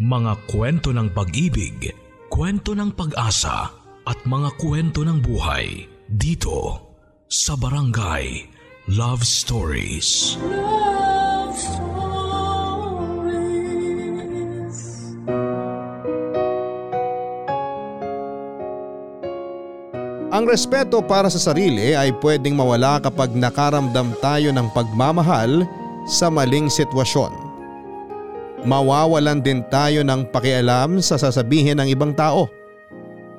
Mga kwento ng pag-ibig, kwento ng pag-asa at mga kwento ng buhay dito sa Barangay Love Stories. Love Stories. Ang respeto para sa sarili ay pwedeng mawala kapag nakaramdam tayo ng pagmamahal sa maling sitwasyon. Mawawalan din tayo ng pakialam sa sasabihin ng ibang tao.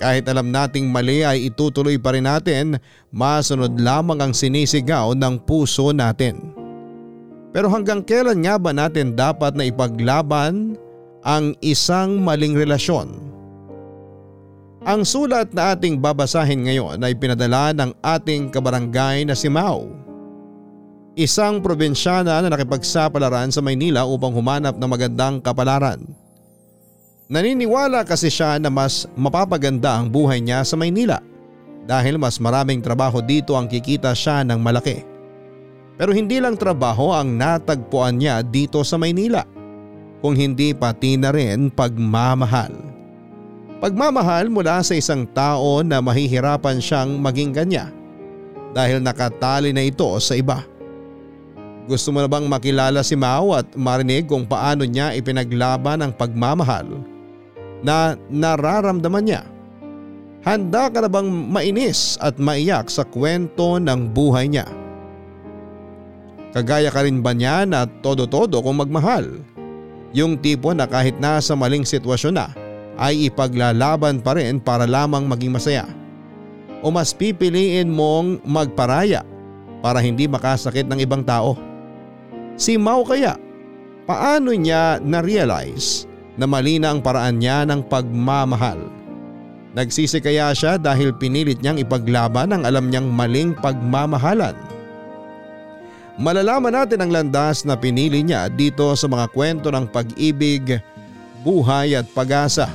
Kahit alam nating mali ay itutuloy pa rin natin, masunod lamang ang sinisigaw ng puso natin. Pero hanggang kailan nga ba natin dapat na ipaglaban ang isang maling relasyon? Ang sulat na ating babasahin ngayon ay pinadala ng ating kabarangay na si Mau. Isang probinsyana na nakipagsapalaran sa Maynila upang humanap ng magandang kapalaran. Naniniwala kasi siya na mas mapapaganda ang buhay niya sa Maynila dahil mas maraming trabaho dito ang kikita siya ng malaki. Pero hindi lang trabaho ang natagpuan niya dito sa Maynila, kung hindi pati na rin pagmamahal. Pagmamahal mula sa isang tao na mahihirapan siyang maging kanya dahil nakatali na ito sa iba. Gusto mo na bang makilala si Mao at marinig kung paano niya ipinaglaban ang pagmamahal na nararamdaman niya? Handa ka na bang mainis at maiyak sa kwento ng buhay niya? Kagaya ka rin ba niya na todo-todo kung magmahal? Yung tipo na kahit nasa maling sitwasyon na ay ipaglalaban pa rin para lamang maging masaya? O mas pipiliin mong magparaya para hindi makasakit ng ibang tao? Si Mau kaya, paano niya na-realize na mali na ang paraan niya ng pagmamahal? Nagsisi kaya siya dahil pinilit niyang ipaglaban ang alam niyang maling pagmamahalan? Malalaman natin ang landas na pinili niya dito sa mga kwento ng pag-ibig, buhay at pag-asa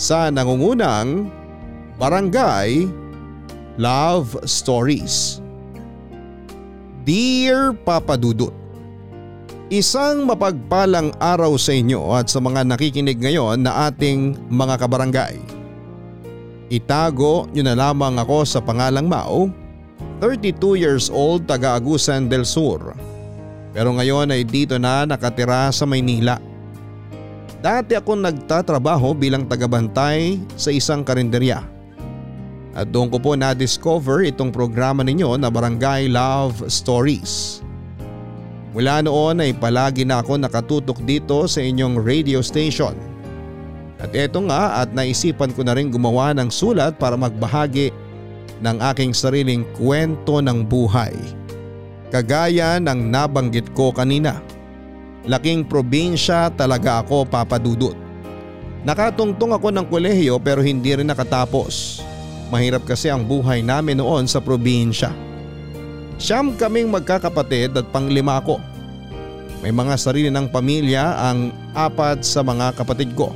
sa nangungunang Barangay Love Stories. Dear Papa Dudut, Isang mapagpalang araw sa inyo at sa mga nakikinig ngayon na ating mga kabarangay. Itago nyo na lamang ako sa pangalang Mao, 32 years old taga Agusan del Sur. Pero ngayon ay dito na nakatira sa Maynila. Dati akong nagtatrabaho bilang tagabantay sa isang karinderya. At doon ko po na-discover itong programa ninyo na Barangay Love Stories. Mula noon ay palagi na ako nakatutok dito sa inyong radio station. At eto nga at naisipan ko na rin gumawa ng sulat para magbahagi ng aking sariling kwento ng buhay. Kagaya ng nabanggit ko kanina. Laking probinsya talaga ako papadudot. Nakatungtong ako ng kolehiyo pero hindi rin nakatapos. Mahirap kasi ang buhay namin noon sa probinsya. Siyam kaming magkakapatid at panglima ako. May mga sarili ng pamilya ang apat sa mga kapatid ko.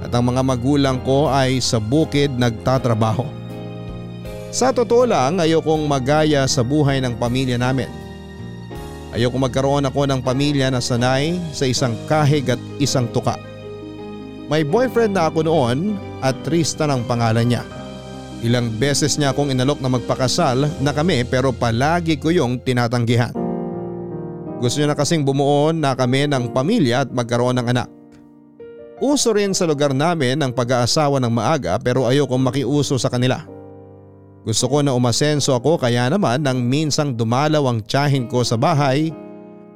At ang mga magulang ko ay sa bukid nagtatrabaho. Sa totoo lang ayokong magaya sa buhay ng pamilya namin. Ayoko magkaroon ako ng pamilya na sanay sa isang kahig at isang tuka. May boyfriend na ako noon at Tristan ang pangalan niya. Ilang beses niya akong inalok na magpakasal na kami pero palagi ko yung tinatanggihan. Gusto niya na kasing bumuo na kami ng pamilya at magkaroon ng anak. Uso rin sa lugar namin ang pag-aasawa ng maaga pero ayokong makiuso sa kanila. Gusto ko na umasenso ako kaya naman nang minsang dumalaw ang tiyahin ko sa bahay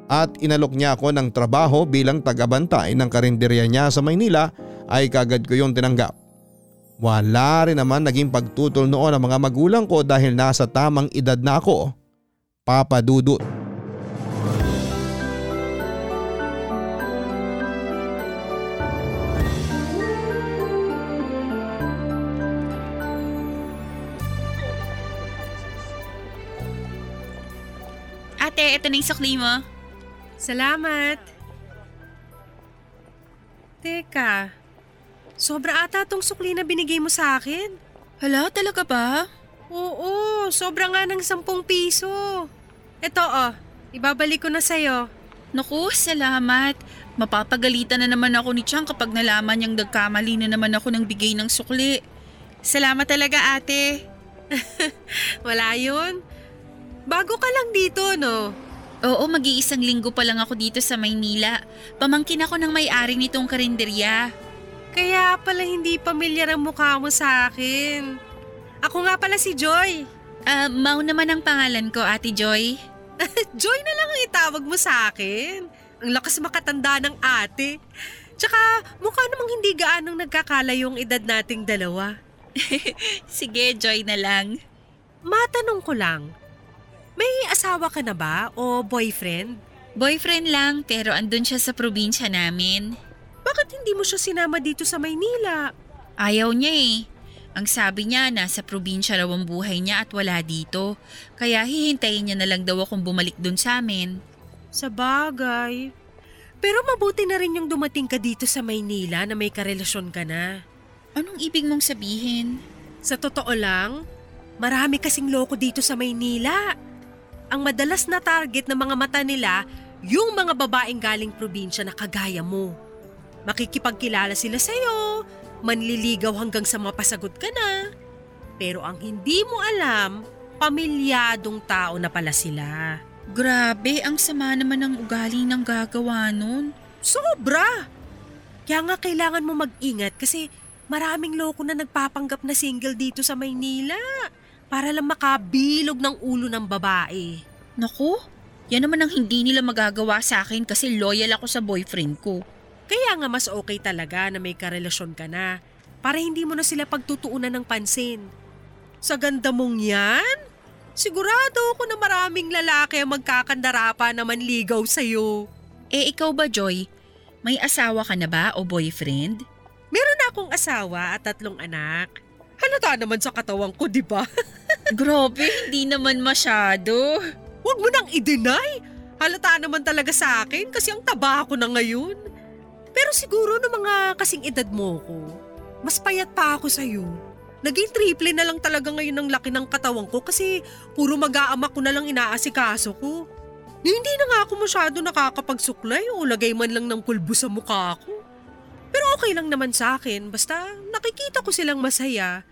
at inalok niya ako ng trabaho bilang tagabantay ng karinderya niya sa Maynila ay kagad ko yung tinanggap. Wala rin naman naging pagtutol noon ang mga magulang ko dahil nasa tamang edad na ako, Papa Dudut. Ate, ito na yung sukli mo. Salamat. Teka, sobra ata tong sukli na binigay mo sa akin. Hala, talaga ba? Oo, sobra nga ng sampung piso. Ito oh, ibabalik ko na sa'yo. Naku, salamat. Mapapagalitan na naman ako ni Chang kapag nalaman niyang nagkamali na naman ako ng bigay ng sukli. Salamat talaga ate. Wala yun. Bago ka lang dito, no? Oo, mag-iisang linggo pa lang ako dito sa Maynila. Pamangkin ako ng may-ari nitong karinderya. Kaya pala hindi pamilyar ang mukha mo sa akin. Ako nga pala si Joy. Ah, Mau naman ang pangalan ko, Ate Joy. Joy na lang ang itawag mo sa akin. Ang lakas makatanda ng ate. Tsaka mukha namang hindi gaanong nagkakalayo ang edad nating dalawa. Sige, Joy na lang. Matanong ko lang, may asawa ka na ba o boyfriend? Boyfriend lang pero andun siya sa probinsya namin. Bakit hindi mo siya sinama dito sa Maynila? Ayaw niya eh. Ang sabi niya, nasa probinsya raw ang buhay niya at wala dito. Kaya hihintayin niya na lang daw akong bumalik dun sa amin. Sa bagay. Pero mabuti na rin yung dumating ka dito sa Maynila na may karelasyon ka na. Anong ibig mong sabihin? Sa totoo lang, marami kasing loko dito sa Maynila. Ang madalas na target ng mga mata nila, yung mga babaeng galing probinsya na kagaya mo. Makikipagkilala sila sa'yo, manliligaw hanggang sa mapasagot ka na. Pero ang hindi mo alam, pamilyadong tao na pala sila. Grabe, ang sama naman ng ugali ng gagawa nun. Sobra! Kaya nga kailangan mo mag-ingat kasi maraming loko na nagpapanggap na single dito sa Maynila para lang makabilog ng ulo ng babae. Naku, yan naman ang hindi nila magagawa sa akin kasi loyal ako sa boyfriend ko. Kaya nga mas okay talaga na may karelasyon ka na para hindi mo na sila pagtutuunan ng pansin. Sa ganda mong yan, sigurado ako na maraming lalaki ang magkakandara pa na manligaw sa'yo. Eh ikaw ba Joy? May asawa ka na ba o boyfriend? Meron na akong asawa at tatlong anak. Halata naman sa katawan ko, di ba? Grabe, hindi naman masyado. Huwag mo nang i-deny. Halata naman talaga sa akin kasi ang taba ko na ngayon. Pero siguro no mga kasing edad mo ko, mas payat pa ako sa'yo. Naging triple na lang talaga ngayon ang laki ng katawan ko kasi puro mag-aama ko na lang inaasikaso ko. Ni hindi na nga ako masyado nakakapagsuklay o lagay man lang ng pulbo sa mukha ko. Pero okay lang naman sa akin basta nakikita ko silang masaya.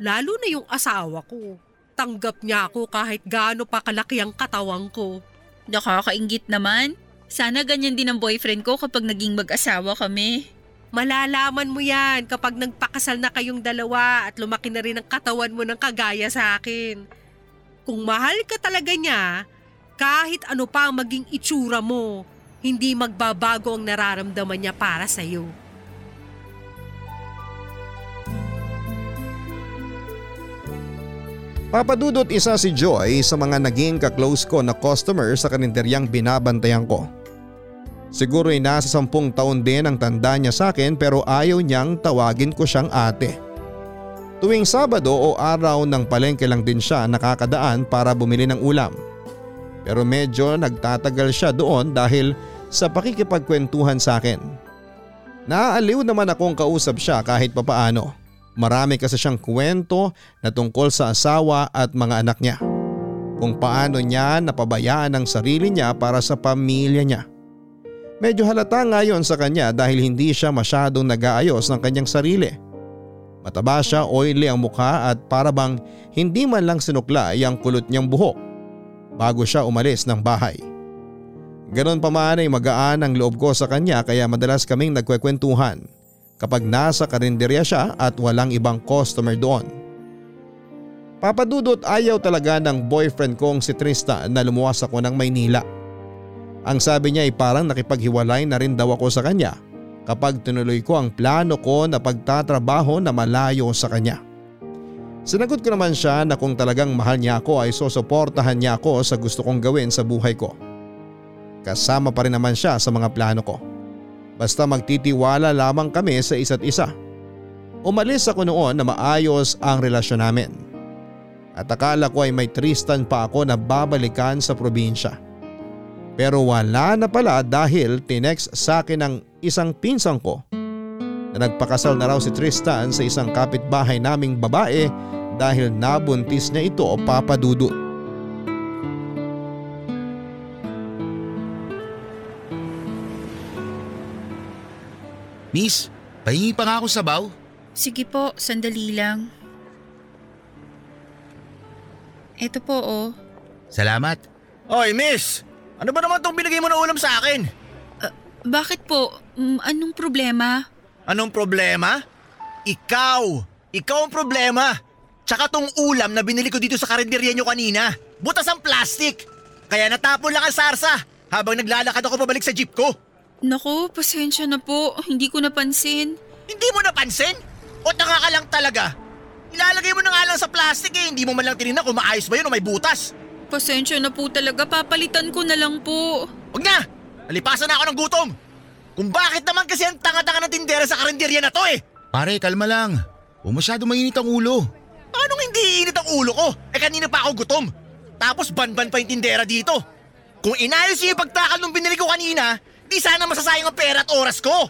Lalo na yung asawa ko. Tanggap niya ako kahit gaano pa kalaki ang katawan ko. Nakakaingit naman. Sana ganyan din ang boyfriend ko kapag naging mag-asawa kami. Malalaman mo yan kapag nagpakasal na kayong dalawa at lumaki na rin ang katawan mo ng kagaya sa akin. Kung mahal ka talaga niya, kahit ano pa ang maging itsura mo, hindi magbabago ang nararamdaman niya para sa'yo. Papadudot isa si Joy sa mga naging kaklose ko na customer sa karinderyang binabantayan ko. Siguro ay nasa sampung taon din ang tanda niya sa akin pero ayaw niyang tawagin ko siyang ate. Tuwing Sabado o araw ng palengke lang din siya nakakadaan para bumili ng ulam. Pero medyo nagtatagal siya doon dahil sa pakikipagkwentuhan sa akin. Naaaliw naman akong kausap siya kahit papaano. Marami kasi siyang kwento na tungkol sa asawa at mga anak niya. Kung paano niya napabayaan ang sarili niya para sa pamilya niya. Medyo halata ngayon sa kanya dahil hindi siya masyadong nag-aayos ng kanyang sarili. Mataba siya, oily ang mukha at parabang hindi man lang sinuklay ang kulot niyang buhok bago siya umalis ng bahay. Ganon pa man ay magaan ang loob ko sa kanya kaya madalas kaming nagkwekwentuhan kapag nasa karinderya siya at walang ibang customer doon. Papadudot ayaw talaga ng boyfriend kong si Trista na lumuwas ako ng Maynila. Ang sabi niya ay parang nakipaghiwalay na rin daw ako sa kanya kapag tinuloy ko ang plano ko na pagtatrabaho na malayo sa kanya. Sinagot ko naman siya na kung talagang mahal niya ako ay susuportahan niya ako sa gusto kong gawin sa buhay ko. Kasama pa rin naman siya sa mga plano ko. Basta magtitiwala lamang kami sa isa't isa. Umalis ako noon na maayos ang relasyon namin. At akala ko ay may Tristan pa ako na babalikan sa probinsya. Pero wala na pala dahil tinext sa akin ng isang pinsang ko na nagpakasal na raw si Tristan sa isang kapitbahay naming babae dahil nabuntis niya ito o papadudot. Miss, pahingi pa nga ako sabaw. Sige po, sandali lang. Ito po oh. Salamat. Oy, miss! Ano ba naman tong binigay mo na ulam sa akin? Bakit po? Mm, anong problema? Anong problema? Ikaw! Ikaw ang problema! Tsaka tong ulam na binili ko dito sa karinderya nyo kanina. Butas ang plastic! Kaya natapon lang ang sarsa habang naglalakad ako pabalik sa jeep ko. Naku, pasensya na po. Hindi ko napansin. Hindi mo napansin? O taka ka lang talaga? Ilalagay mo na nga lang sa plastic eh. Hindi mo man lang tinignan kung maayos ba yun o may butas. Pasensya na po talaga. Papalitan ko na lang po. Huwag na! Nalipasan na ako ng gutom! Kung bakit naman kasi ang tanga-tanga ng tindera sa karinderya na to eh! Pare, kalma lang. Huwag masyado mainit ang ulo. Paano hindi init ang ulo ko? Eh kanina pa ako gutom. Tapos banban pa yung tindera dito. Kung inayos niyo yung pagtakal nung binili ko kanina, di sana masasayang ang pera at oras ko.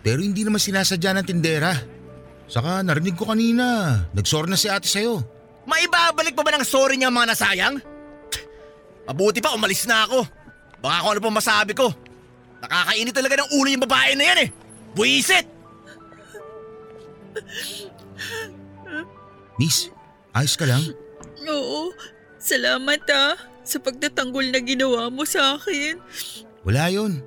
Pero hindi naman sinasadya ng tindera. Saka narinig ko kanina, nagsorry na si ate sa'yo. Maibabalik pa ba ng sorry niya ang mga nasayang? Mabuti pa umalis na ako. Baka kung ano pa masabi ko. Nakakainit talaga ng ulo yung babae na yan eh. Buisit! Miss, ayos ka lang? Oo, salamat ah. Sa pagtatanggol na ginawa mo sa akin. Wala yon.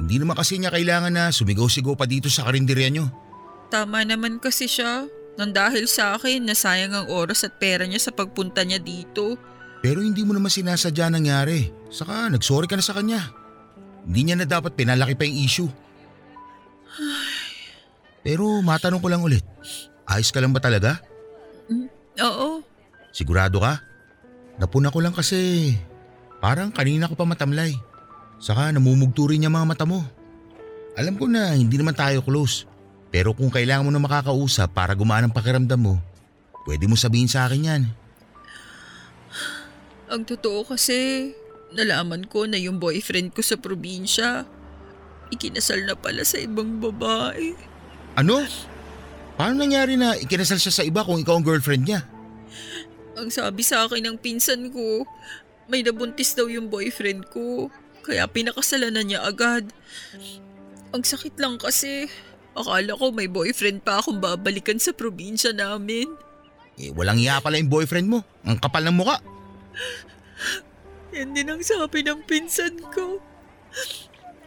Hindi naman kasi niya kailangan na sumigaw-sigaw pa dito sa karinderya nyo. Tama naman kasi siya. Nang dahil sa akin, nasayang ang oras at pera niya sa pagpunta niya dito. Pero hindi mo naman sinasadya nangyari. Saka nagsorry ka na sa kanya. Hindi niya na dapat pinalaki pa yung issue. Pero matanong ko lang ulit. Ayos ka lang ba talaga? Oo, Sigurado ka? Napuna ko lang kasi parang kanina ko pa matamlay. Saka namumugto rin niya mga mata mo. Alam ko na hindi naman tayo close. Pero kung kailangan mo na makakausap para gumaan ang pakiramdam mo, pwede mo sabihin sa akin yan. Ang totoo kasi, nalaman ko na yung boyfriend ko sa probinsya, ikinasal na pala sa ibang babae. Ano? Paano nangyari na ikinasal siya sa iba kung ikaw ang girlfriend niya? Ang sabi sa akin ng pinsan ko, may nabuntis daw yung boyfriend ko. Kaya pinakasalan na niya agad. Ang sakit lang kasi, akala ko may boyfriend pa akong babalikan sa probinsya namin. Eh, walang iya pala yung boyfriend mo. Ang kapal ng muka. Yan din ang sabi ng pinsan ko.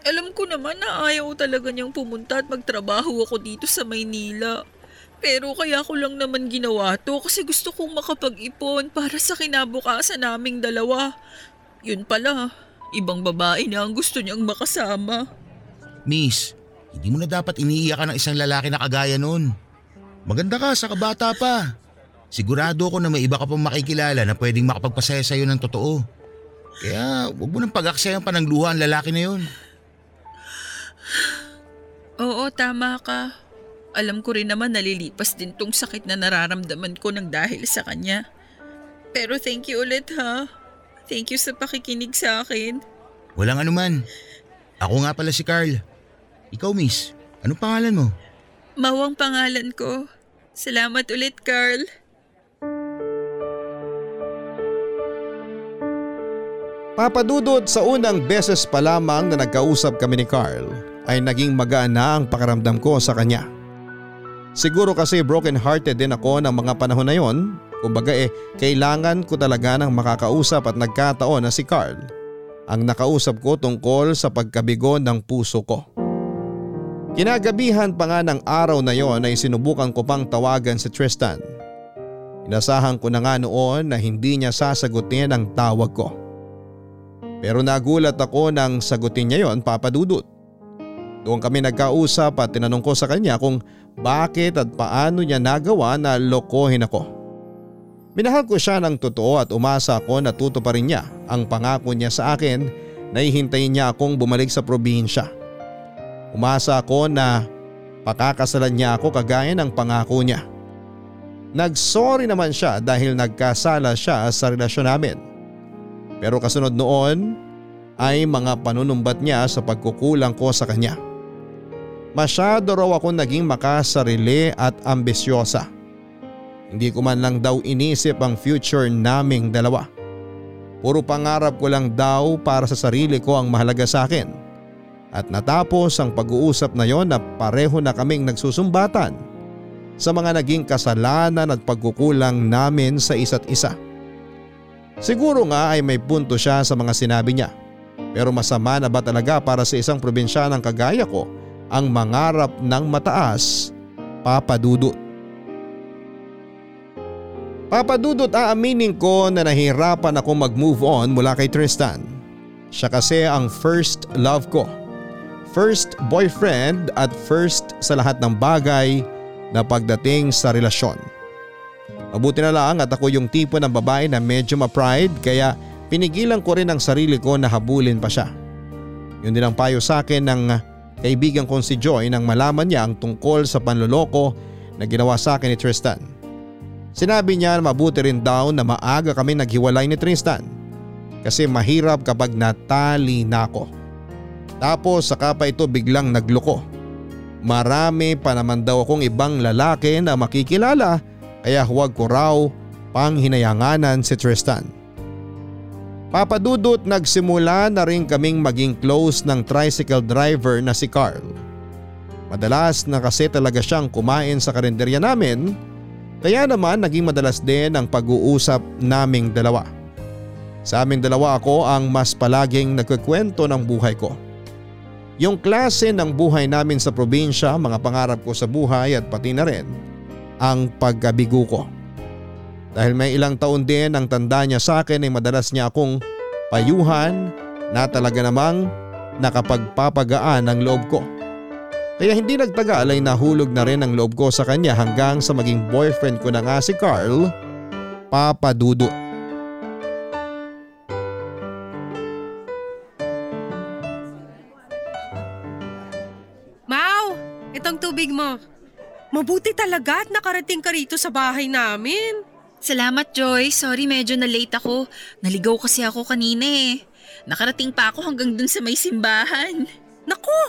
Alam ko naman na ayaw talaga niyang pumunta at magtrabaho ako dito sa Maynila. Pero kaya ko lang naman ginawa to kasi gusto kong makapag-ipon para sa kinabukasan naming dalawa. Yun pala, ibang babae na ang gusto niyang makasama. Miss, hindi mo na dapat iniiyakan ng isang lalaki na kagaya nun. Maganda ka sa kabata pa. Sigurado ako na may iba ka pang makikilala na pwedeng makapagpasaya sa'yo ng totoo. Kaya wag mo nang pag-aksayan pa ng luha ang lalaki na yun. Oo, tama ka. Alam ko rin naman nalilipas din tong sakit na nararamdaman ko ng dahil sa kanya. Pero thank you ulit ha. Thank you sa pakikinig sa akin. Walang anuman. Ako nga pala si Carl. Ikaw miss, anong pangalan mo? Mawang pangalan ko. Salamat ulit, Carl. Papadudod sa unang beses pa lamang na nagkausap kami ni Carl ay naging magaan na ang pakiramdam ko sa kanya. Siguro kasi broken hearted din ako ng mga panahon na yon. Kumbaga eh kailangan ko talaga ng makakausap at nagkataon na si Carl ang nakausap ko tungkol sa pagkabigo ng puso ko. Kinagabihan pa nga ng araw na yon ay sinubukan ko pang tawagan si Tristan. Inasahan ko na nga noon na hindi niya sasagutin ang tawag ko. Pero nagulat ako nang sagutin niya yon papadudot. Doon kami nagkausap at tinanong ko sa kanya kung bakit at paano niya nagawa na lokohin ako. Minahal ko siya ng totoo at umasa ako na tutuparin niya ang pangako niya sa akin na ihintayin niya akong bumalik sa probinsya. Umasa ako na pakakasalan niya ako kagaya ng pangako niya. Nagsorry naman siya dahil nagkasala siya sa relasyon namin. Pero kasunod noon ay mga panunumbat niya sa pagkukulang ko sa kanya. Masyado raw ako naging makasarili at ambisyosa. Hindi ko man lang daw inisip ang future naming dalawa. Puro pangarap ko lang daw para sa sarili ko ang mahalaga sa akin. At natapos ang pag-uusap na yon na pareho na kaming nagsusumbatan sa mga naging kasalanan at pagkukulang namin sa isa't isa. Siguro nga ay may punto siya sa mga sinabi niya. Pero masama na ba talaga para sa isang probinsyanang kagaya ko ang mangarap ng mataas, Papa Dudut? Papa Dudut aaminin ko na nahirapan ako mag-move on mula kay Tristan. Siya kasi ang first love ko. First boyfriend at first sa lahat ng bagay na pagdating sa relasyon. Mabuti na lang at ako yung tipo ng babae na medyo ma-pride kaya pinigilan ko rin ang sarili ko na habulin pa siya. Yun din ang payo sa akin ng kaibigan kong si Joy nang malaman niya ang tungkol sa panloloko na ginawa sa akin ni Tristan. Sinabi niya na mabuti rin daw na maaga kami naghiwalay ni Tristan kasi mahirap kapag natali na ako. Tapos saka pa ito biglang nagloko. Marami pa naman daw akong ibang lalaki na makikilala kaya huwag ko raw pang hinayanganan si Tristan. Papadudot nagsimula na rin kaming maging close ng tricycle driver na si Carl. Madalas na kasi talaga siyang kumain sa karinderya namin kaya naman naging madalas din ang pag-uusap naming dalawa. Sa aming dalawa ako ang mas palaging nagkikwento ng buhay ko. Yung klase ng buhay namin sa probinsya, mga pangarap ko sa buhay at pati na rin ang pagkabigo ko. Dahil may ilang taon din ang tanda niya sa akin ay madalas niya akong payuhan na talaga namang nakapagpapagaan ng loob ko. Kaya hindi nagtagal ay nahulog na rin ang loob ko sa kanya hanggang sa maging boyfriend ko na nga si Carl, Papa Dudut. Mabuti talaga at nakarating ka rito sa bahay namin. Salamat Joy, sorry medyo na late ako. Naligaw kasi ako kanina eh. Nakarating pa ako hanggang dun sa may simbahan. Nako,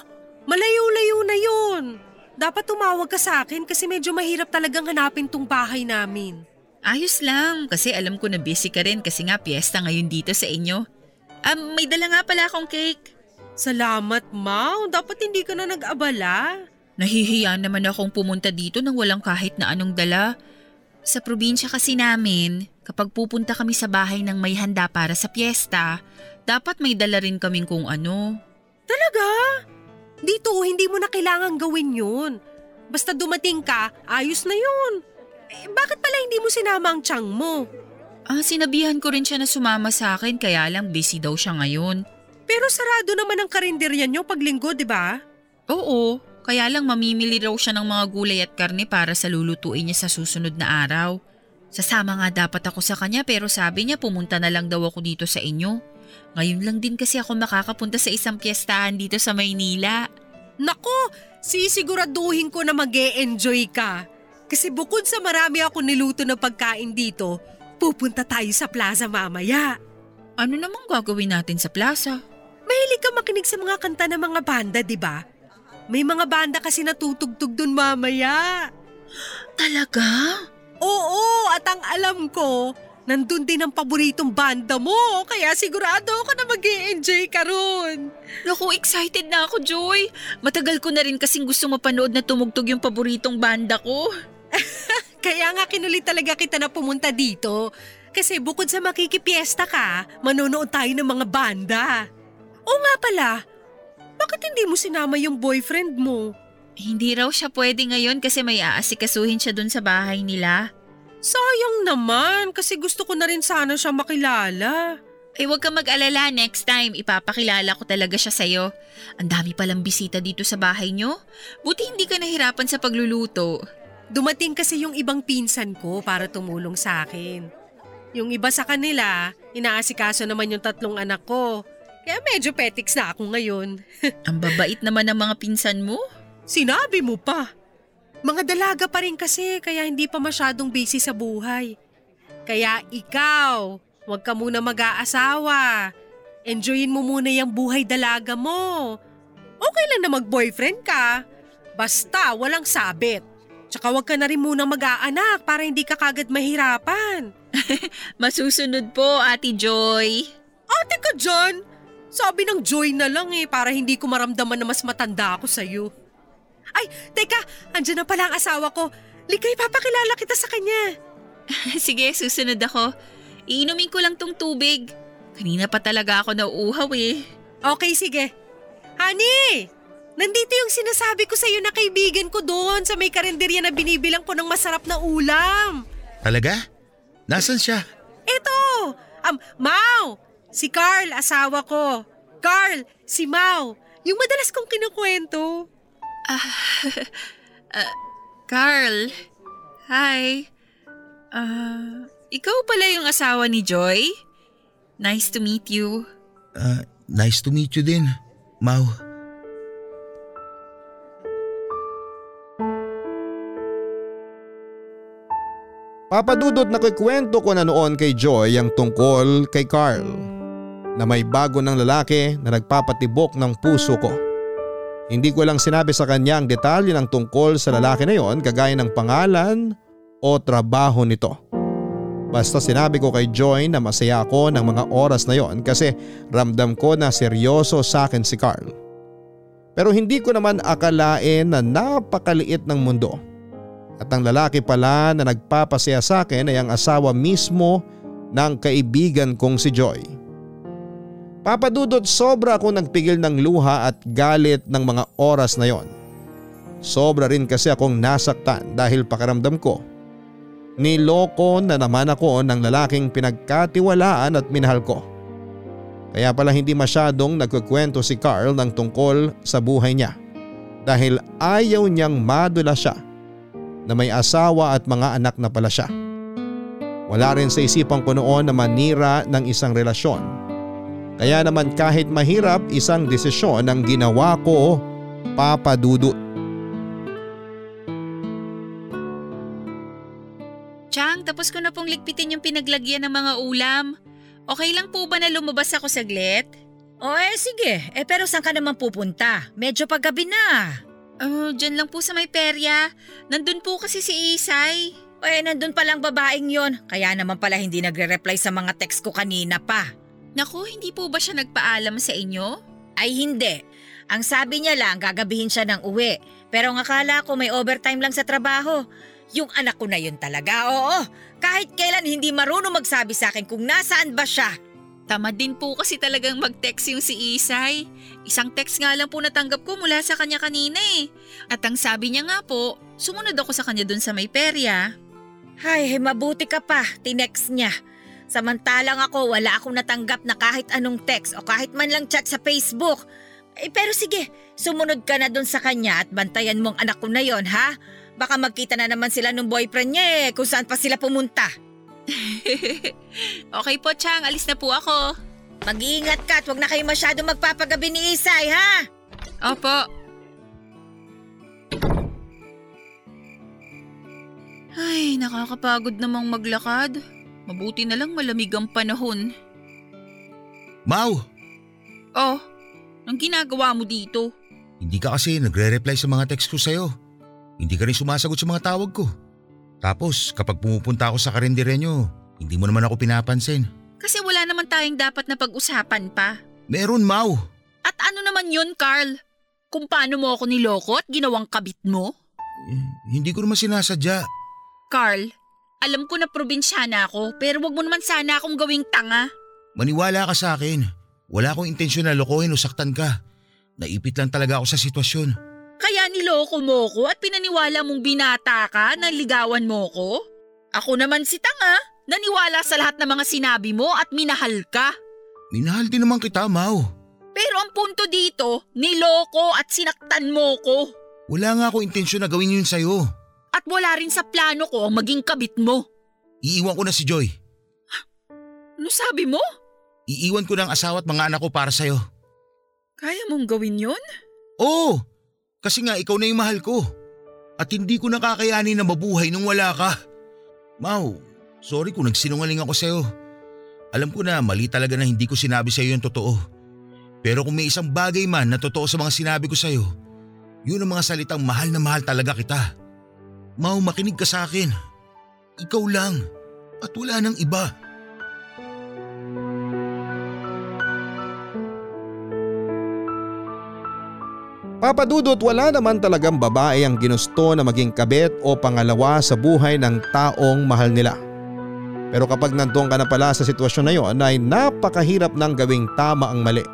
malayo-layo na yun. Dapat tumawag ka sa akin kasi medyo mahirap talagang hanapin tong bahay namin. Ayos lang, kasi alam ko na busy ka rin kasi nga piyesta ngayon dito sa inyo. Um, may dala nga pala akong cake. Salamat, Mau. Dapat hindi ka na nag-abala. Nahihiya naman akong pumunta dito nang walang kahit na anong dala. Sa probinsya kasi namin, kapag pupunta kami sa bahay ng may handa para sa piyesta, dapat may dala rin kaming kung ano. Talaga? Dito, hindi mo na kailangan gawin yun. Basta dumating ka, ayos na yun. Eh, bakit pala hindi mo sinama ang tiyang mo? Ah, sinabihan ko rin siya na sumama sa akin kaya lang busy daw siya ngayon. Pero sarado naman ang karinderya niyo pag linggo, di ba? Oo, kaya lang mamimili raw siya ng mga gulay at karne para sa lulutuin niya sa susunod na araw. Sasama nga dapat ako sa kanya pero sabi niya pumunta na lang daw ako dito sa inyo. Ngayon lang din kasi ako makakapunta sa isang piyestahan dito sa Maynila. Nako, sisiguraduhin ko na mag enjoy ka. Kasi bukod sa marami ako niluto na pagkain dito, pupunta tayo sa plaza mamaya. Ano namang gagawin natin sa plaza? Mahilig ka makinig sa mga kanta ng mga banda, di ba? May mga banda kasi natutugtog dun mamaya. Talaga? Oo, at ang alam ko, nandun din ang paboritong banda mo, kaya sigurado ako na mag enjoy ka ron. Naku, excited na ako, Joy. Matagal ko na rin kasing gusto mapanood na tumugtog yung paboritong banda ko. kaya nga kinulit talaga kita na pumunta dito. Kasi bukod sa makikipiesta ka, manonood tayo ng mga banda. O nga pala, bakit hindi mo sinama yung boyfriend mo? Hindi raw siya pwede ngayon kasi may aasikasuhin siya dun sa bahay nila. Sayang naman kasi gusto ko na rin sana siya makilala. Ay huwag ka mag-alala next time, ipapakilala ko talaga siya sa'yo. Ang dami palang bisita dito sa bahay nyo. Buti hindi ka nahirapan sa pagluluto. Dumating kasi yung ibang pinsan ko para tumulong sa akin. Yung iba sa kanila, inaasikaso naman yung tatlong anak ko. Kaya medyo petiks na ako ngayon. Ang babait naman ng mga pinsan mo. Sinabi mo pa. Mga dalaga pa rin kasi kaya hindi pa masyadong busy sa buhay. Kaya ikaw, huwag ka muna mag-aasawa. Enjoyin mo muna yung buhay dalaga mo. Okay lang na mag-boyfriend ka. Basta walang sabit. Tsaka huwag ka na rin muna mag-aanak para hindi ka kagad mahirapan. Masusunod po, Ate Joy. Ate ka dyan? Sabi ng Joy na lang eh, para hindi ko maramdaman na mas matanda ako sa'yo. Ay, teka, andyan na pala ang asawa ko. Likay, papakilala kita sa kanya. Sige, susunod ako. Iinumin ko lang tong tubig. Kanina pa talaga ako nauuhaw eh. Okay, sige. Honey, nandito yung sinasabi ko sa'yo na kaibigan ko doon sa may karinderya na binibilang ko ng masarap na ulam. Talaga? Nasaan siya? Eto! Um, Mau! Si Carl, asawa ko. Carl, si Mau. Yung madalas kong kinukwento. Carl, hi. Ah, ikaw pala yung asawa ni Joy? Nice to meet you. Ah, nice to meet you din, Mau. Papadudot na kikwento ko na noon kay Joy ang tungkol kay Carl na may bago ng lalaki na nagpapatibok ng puso ko. Hindi ko lang sinabi sa kanya ang detalye ng tungkol sa lalaki na yon kagaya ng pangalan o trabaho nito. Basta sinabi ko kay Joy na masaya ako ng mga oras na yon kasi ramdam ko na seryoso sa akin si Carl. Pero hindi ko naman akalain na napakaliit ng mundo. At ang lalaki pala na nagpapasaya sa akin ay ang asawa mismo ng kaibigan kong si Joy. Papadudot sobra ako nagpigil ng luha at galit ng mga oras na yon. Sobra rin kasi akong nasaktan dahil pakaramdam ko. Niloko na naman ako ng lalaking pinagkatiwalaan at minahal ko. Kaya pala hindi masyadong nagkukwento si Carl ng tungkol sa buhay niya dahil ayaw niyang madula siya na may asawa at mga anak na pala siya. Wala rin sa isipan ko noon na manira ng isang relasyon. Kaya naman kahit mahirap isang desisyon ang ginawa ko, Papa Dudut. Chang, tapos ko na pong ligpitin yung pinaglagyan ng mga ulam. Okay lang po ba na lumabas ako saglit? O eh sige, eh pero saan ka naman pupunta? Medyo paggabi na. Oh, dyan lang po sa may perya. Nandun po kasi si Isay. O eh nandun palang babaeng yon, kaya naman pala hindi nagre-reply sa mga text ko kanina pa. Naku, hindi po ba siya nagpaalam sa inyo? Ay hindi. Ang sabi niya lang gagabihin siya ng uwi. Pero ang akala ko may overtime lang sa trabaho. Yung anak ko na yun talaga, oo. Kahit kailan hindi marunong magsabi sa akin kung nasaan ba siya. Tamad din po kasi talagang mag-text yung si Isay. Isang text nga lang po natanggap ko mula sa kanya kanina eh. At ang sabi niya nga po, sumunod ako sa kanya dun sa may perya. Ay, mabuti ka pa, tinext niya. Samantalang ako, wala akong natanggap na kahit anong text o kahit man lang chat sa Facebook. Eh, pero sige, sumunod ka na dun sa kanya at bantayan mong anak ko na yon ha? Baka magkita na naman sila ng boyfriend niya eh, kung saan pa sila pumunta. okay po, Chang. Alis na po ako. Mag-iingat ka at huwag na kayo masyado magpapagabi ni Isay, ha? Opo. Ay, nakakapagod namang maglakad. Mabuti na lang malamig ang panahon. Mau, Oh, ang ginagawa mo dito? hindi ka kasi nagre-reply sa mga text ko sa'yo. Hindi ka rin sumasagot sa mga tawag ko. Tapos kapag pumupunta ako sa karinderya hindi mo naman ako pinapansin. Kasi wala naman tayong dapat na pag-usapan pa. Meron, Mau. At ano naman yun, Carl? Kung paano mo ako niloko at ginawang kabit mo? Eh, Hindi ko naman sinasadya. Carl, alam ko na probinsyana ako pero wag mo naman sana akong gawing tanga. Maniwala ka sa akin. Wala akong intensyon na lokohin o saktan ka. Naipit lang talaga ako sa sitwasyon. Kaya niloko mo ko at pinaniwala mong binata ka na ligawan mo ko? Ako naman si tanga, naniwala sa lahat ng mga sinabi mo at minahal ka. Minahal din naman kita, Mau. Pero ang punto dito, niloko at sinaktan mo ko. Wala nga akong intensyon na gawin yun sa'yo. At wala rin sa plano ko ang maging kabit mo. Iiwan ko na si Joy. Ano sabi mo? Iiwan ko ng asawa at mga anak ko para sa'yo. Kaya mong gawin yon? Oo, kasi nga ikaw na yung mahal ko. At hindi ko nakakayanin na mabuhay nung wala ka. Mau, sorry kung nagsinungaling ako sa'yo. Alam ko na mali talaga na hindi ko sinabi sa'yo yung totoo. Pero kung may isang bagay man na totoo sa mga sinabi ko sa'yo, yun ang mga salitang mahal na mahal talaga kita. Mau, makinig ka sa akin. Ikaw lang. At wala nang iba. Papadudot wala naman talagang babae ang ginusto na maging kabit o pangalawa sa buhay ng taong mahal nila. Pero kapag nandoon ka na pala sa sitwasyon na yon ay napakahirap nang gawing tama ang mali.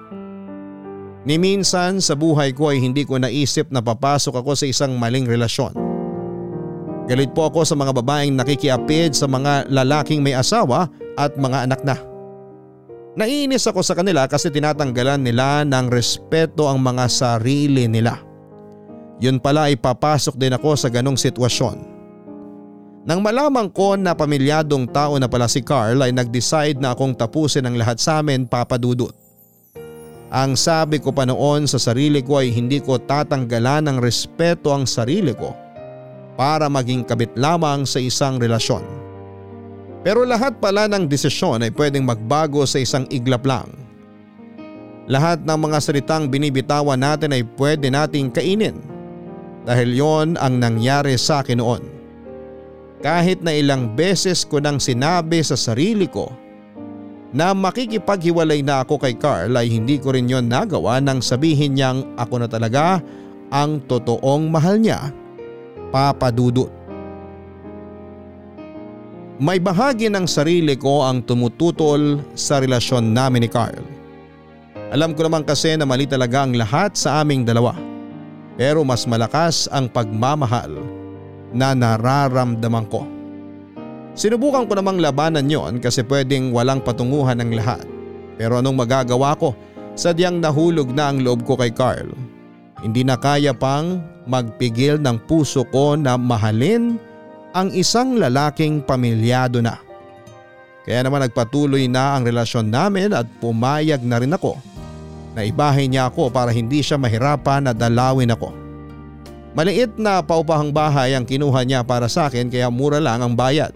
Ni minsan sa buhay ko ay hindi ko naisip na papasok ako sa isang maling relasyon. Galit po ako sa mga babaeng nakikiapid sa mga lalaking may asawa at mga anak na. Naiinis ako sa kanila kasi tinatanggalan nila ng respeto ang mga sarili nila. Yun pala ay papasok din ako sa ganong sitwasyon. Nang malaman ko na pamilyadong tao na pala si Carl ay nag-decide na akong tapusin ang lahat sa amin papadudot. Ang sabi ko pa noon sa sarili ko ay hindi ko tatanggalan ng respeto ang sarili ko para maging kabit lamang sa isang relasyon. Pero lahat pala ng desisyon ay pwedeng magbago sa isang iglap lang. Lahat ng mga salitang binibitawan natin ay pwede nating kainin dahil yon ang nangyari sa akin noon. Kahit na ilang beses ko nang sinabi sa sarili ko na makikipaghiwalay na ako kay Carl ay hindi ko rin yon nagawa nang sabihin niyang ako na talaga ang totoong mahal niya, Papa Dudut. May bahagi ng sarili ko ang tumututol sa relasyon namin ni Carl. Alam ko naman kasi na mali talaga ang lahat sa aming dalawa. Pero mas malakas ang pagmamahal na nararamdaman ko. Sinubukan ko namang labanan yon kasi pwedeng walang patunguhan ng lahat. Pero anong magagawa ko? Sadyang nahulog na ang loob ko kay Carl. Hindi na kaya pang magpigil ng puso ko na mahalin ang isang lalaking pamilyado na. Kaya naman nagpatuloy na ang relasyon namin at pumayag na rin ako na ibahin niya ako para hindi siya mahirapan na dalawin ako. Maliit na paupahang bahay ang kinuha niya para sa akin kaya mura lang ang bayad.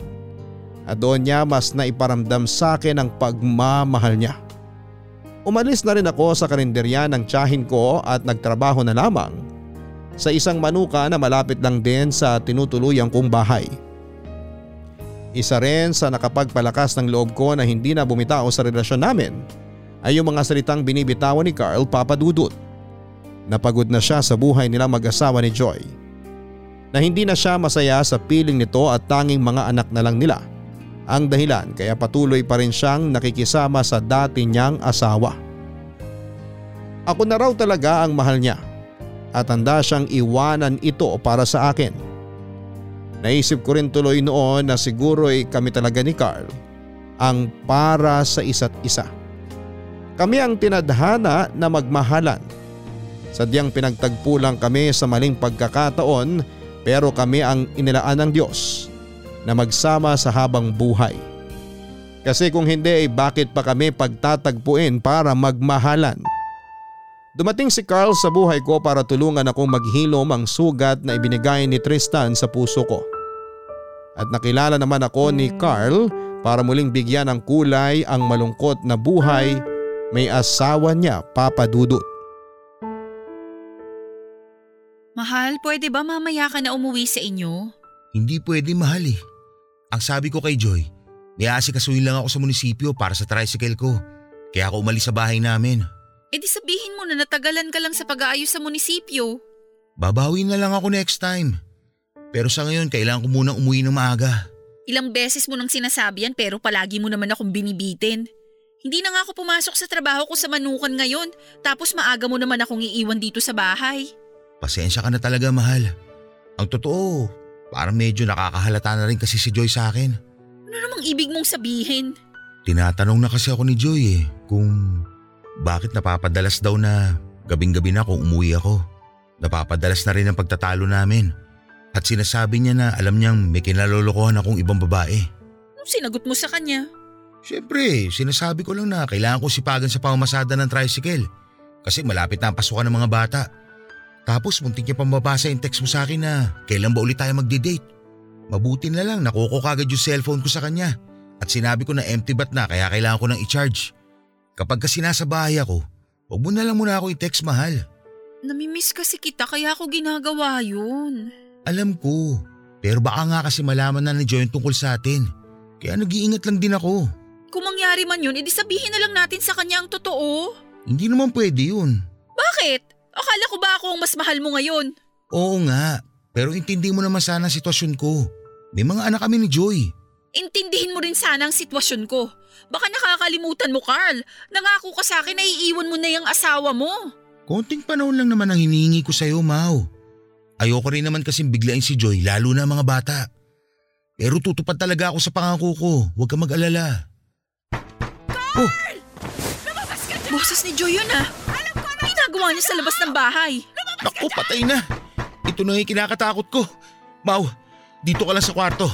At doon niya mas naiparamdam sa akin ang pagmamahal niya. Umalis na rin ako sa karinderya ng tiyahin ko at nagtrabaho na lamang sa isang manuka na malapit lang din sa tinutuluyang kong bahay. Isa rin sa nakapagpalakas ng loob ko na hindi na bumitaw sa relasyon namin ay yung mga salitang binibitawan ni Carl Papadudut. Napagod na siya sa buhay nilang mag-asawa ni Joy. Na hindi na siya masaya sa piling nito at tanging mga anak na lang nila. Ang dahilan kaya patuloy pa rin siyang nakikisama sa dati niyang asawa. Ako na raw talaga ang mahal niya at handa siyang iwanan ito para sa akin. Naisip ko rin tuloy noon na siguro ay kami talaga ni Carl ang para sa isa't isa. Kami ang tinadhana na magmahalan. Sadyang pinagtagpo lang kami sa maling pagkakataon pero kami ang inilaan ng Diyos na magsama sa habang buhay. Kasi kung hindi ay bakit pa kami pagtatagpuin para magmahalan? Dumating si Carl sa buhay ko para tulungan akong maghilom ang sugat na ibinigay ni Tristan sa puso ko. At nakilala naman ako ni Carl para muling bigyan ng kulay ang malungkot na buhay may asawa niya papadudot. Mahal, pwede ba mamaya ka na umuwi sa inyo? Hindi pwede mahal eh. Ang sabi ko kay Joy, may asikasuhin lang ako sa munisipyo para sa tricycle ko. Kaya ako umalis sa bahay namin. E di sabihin mo na natagalan ka lang sa pag-aayos sa munisipyo. Babawi na lang ako next time. Pero sa ngayon, kailangan ko munang umuwi ng maaga. Ilang beses mo nang sinasabi yan pero palagi mo naman akong binibitin. Hindi na nga ako pumasok sa trabaho ko sa manukan ngayon tapos maaga mo naman akong iiwan dito sa bahay. Pasensya ka na talaga, mahal. Ang totoo, parang medyo nakakahalata na rin kasi si Joy sa akin. Ano namang ibig mong sabihin? Tinatanong na kasi ako ni Joy eh kung bakit napapadalas daw na gabing-gabi na kung umuwi ako. Napapadalas na rin ang pagtatalo namin. At sinasabi niya na alam niyang may kinalolokohan akong ibang babae. Anong sinagot mo sa kanya? Siyempre, sinasabi ko lang na kailangan ko sipagan sa pamamasada ng tricycle. Kasi malapit na ang pasukan ng mga bata. Tapos muntik niya pang mabasa yung text mo sa akin na kailan ba ulit tayo magde-date. Mabuti na lang nakuko kagad yung cellphone ko sa kanya. At sinabi ko na empty bat na kaya kailangan ko nang i-charge. Kapag kasi nasa bahay ako, huwag mo na lang muna ako i-text mahal. Namimiss kasi kita kaya ako ginagawa yun. Alam ko, pero baka nga kasi malaman na ni Joy tungkol sa atin. Kaya nag-iingat lang din ako. Kung mangyari man yun, edi sabihin na lang natin sa kanya ang totoo. Hindi naman pwede yun. Bakit? Akala ko ba ako ang mas mahal mo ngayon? Oo nga, pero intindi mo naman sana ang sitwasyon ko. May mga anak kami ni Joy. Intindihin mo rin sana ang sitwasyon ko. Baka nakakalimutan mo, Carl. Nangako ka sa akin na iiwan mo na yung asawa mo. Konting panahon lang naman ang hinihingi ko sa'yo, Mau. Ayoko rin naman kasing biglain si Joy, lalo na mga bata. Pero tutupad talaga ako sa pangako ko. Huwag ka mag-alala. Oh, Boses ni Joy yun ah. Ginagawa niya sa labas ng bahay. naku, patay na. Ito na yung kinakatakot ko. Mau, dito ka lang sa kwarto.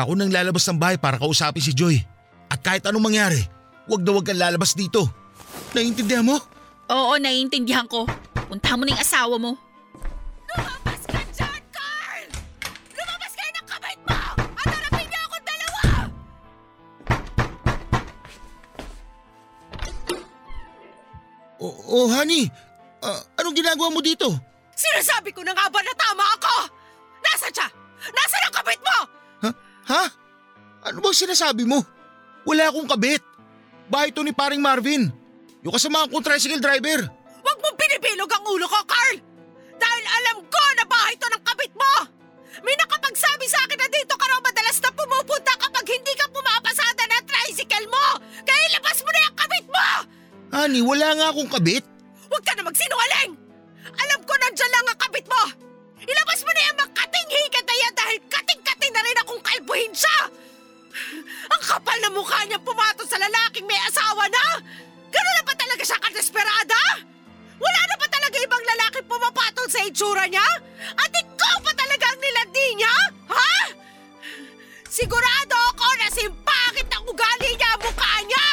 Ako nang lalabas ng bahay para kausapin si Joy. At kahit anong mangyari, huwag na huwag kang lalabas dito. Naiintindihan mo? Oo, naiintindihan ko. Punta mo na yung asawa mo. Lumabas ka dyan, Carl! Lumabas kayo ng kabait mo! At harapin niyo akong dalawa! Oh, oh honey. Ah, anong ginagawa mo dito? Sinasabi ko na nga ba na tama ako? Nasaan siya? Nasaan ang kabait mo? Ha? Ha? Ano bang sinasabi mo? Wala akong kabit. Bahay to ni paring Marvin. Yung kasama kong tricycle driver. Huwag mong pinibilog ang ulo ko, Carl! Dahil alam ko na bahay to ng kabit mo! May nakapagsabi sa akin na dito ka raw madalas na pumupunta kapag hindi ka pumapasada ng tricycle mo! Kaya ilabas mo na yung kabit mo! Honey, wala nga akong kabit. Huwag ka na magsinungaling! Alam ko nandyan lang ang kabit mo! Ilabas mo na yung makating hikat na yan dahil kating-kating na rin akong kalbuhin siya! Ang kapal na mukha niya pumato sa lalaking may asawa na! Ganun na ba talaga siya kadesperada? Wala na ba talaga ibang lalaki pumapatol sa itsura niya? At ikaw pa talaga ang nilandi niya? Ha? Sigurado ako na simpakit ang ugali niya ang mukha niya!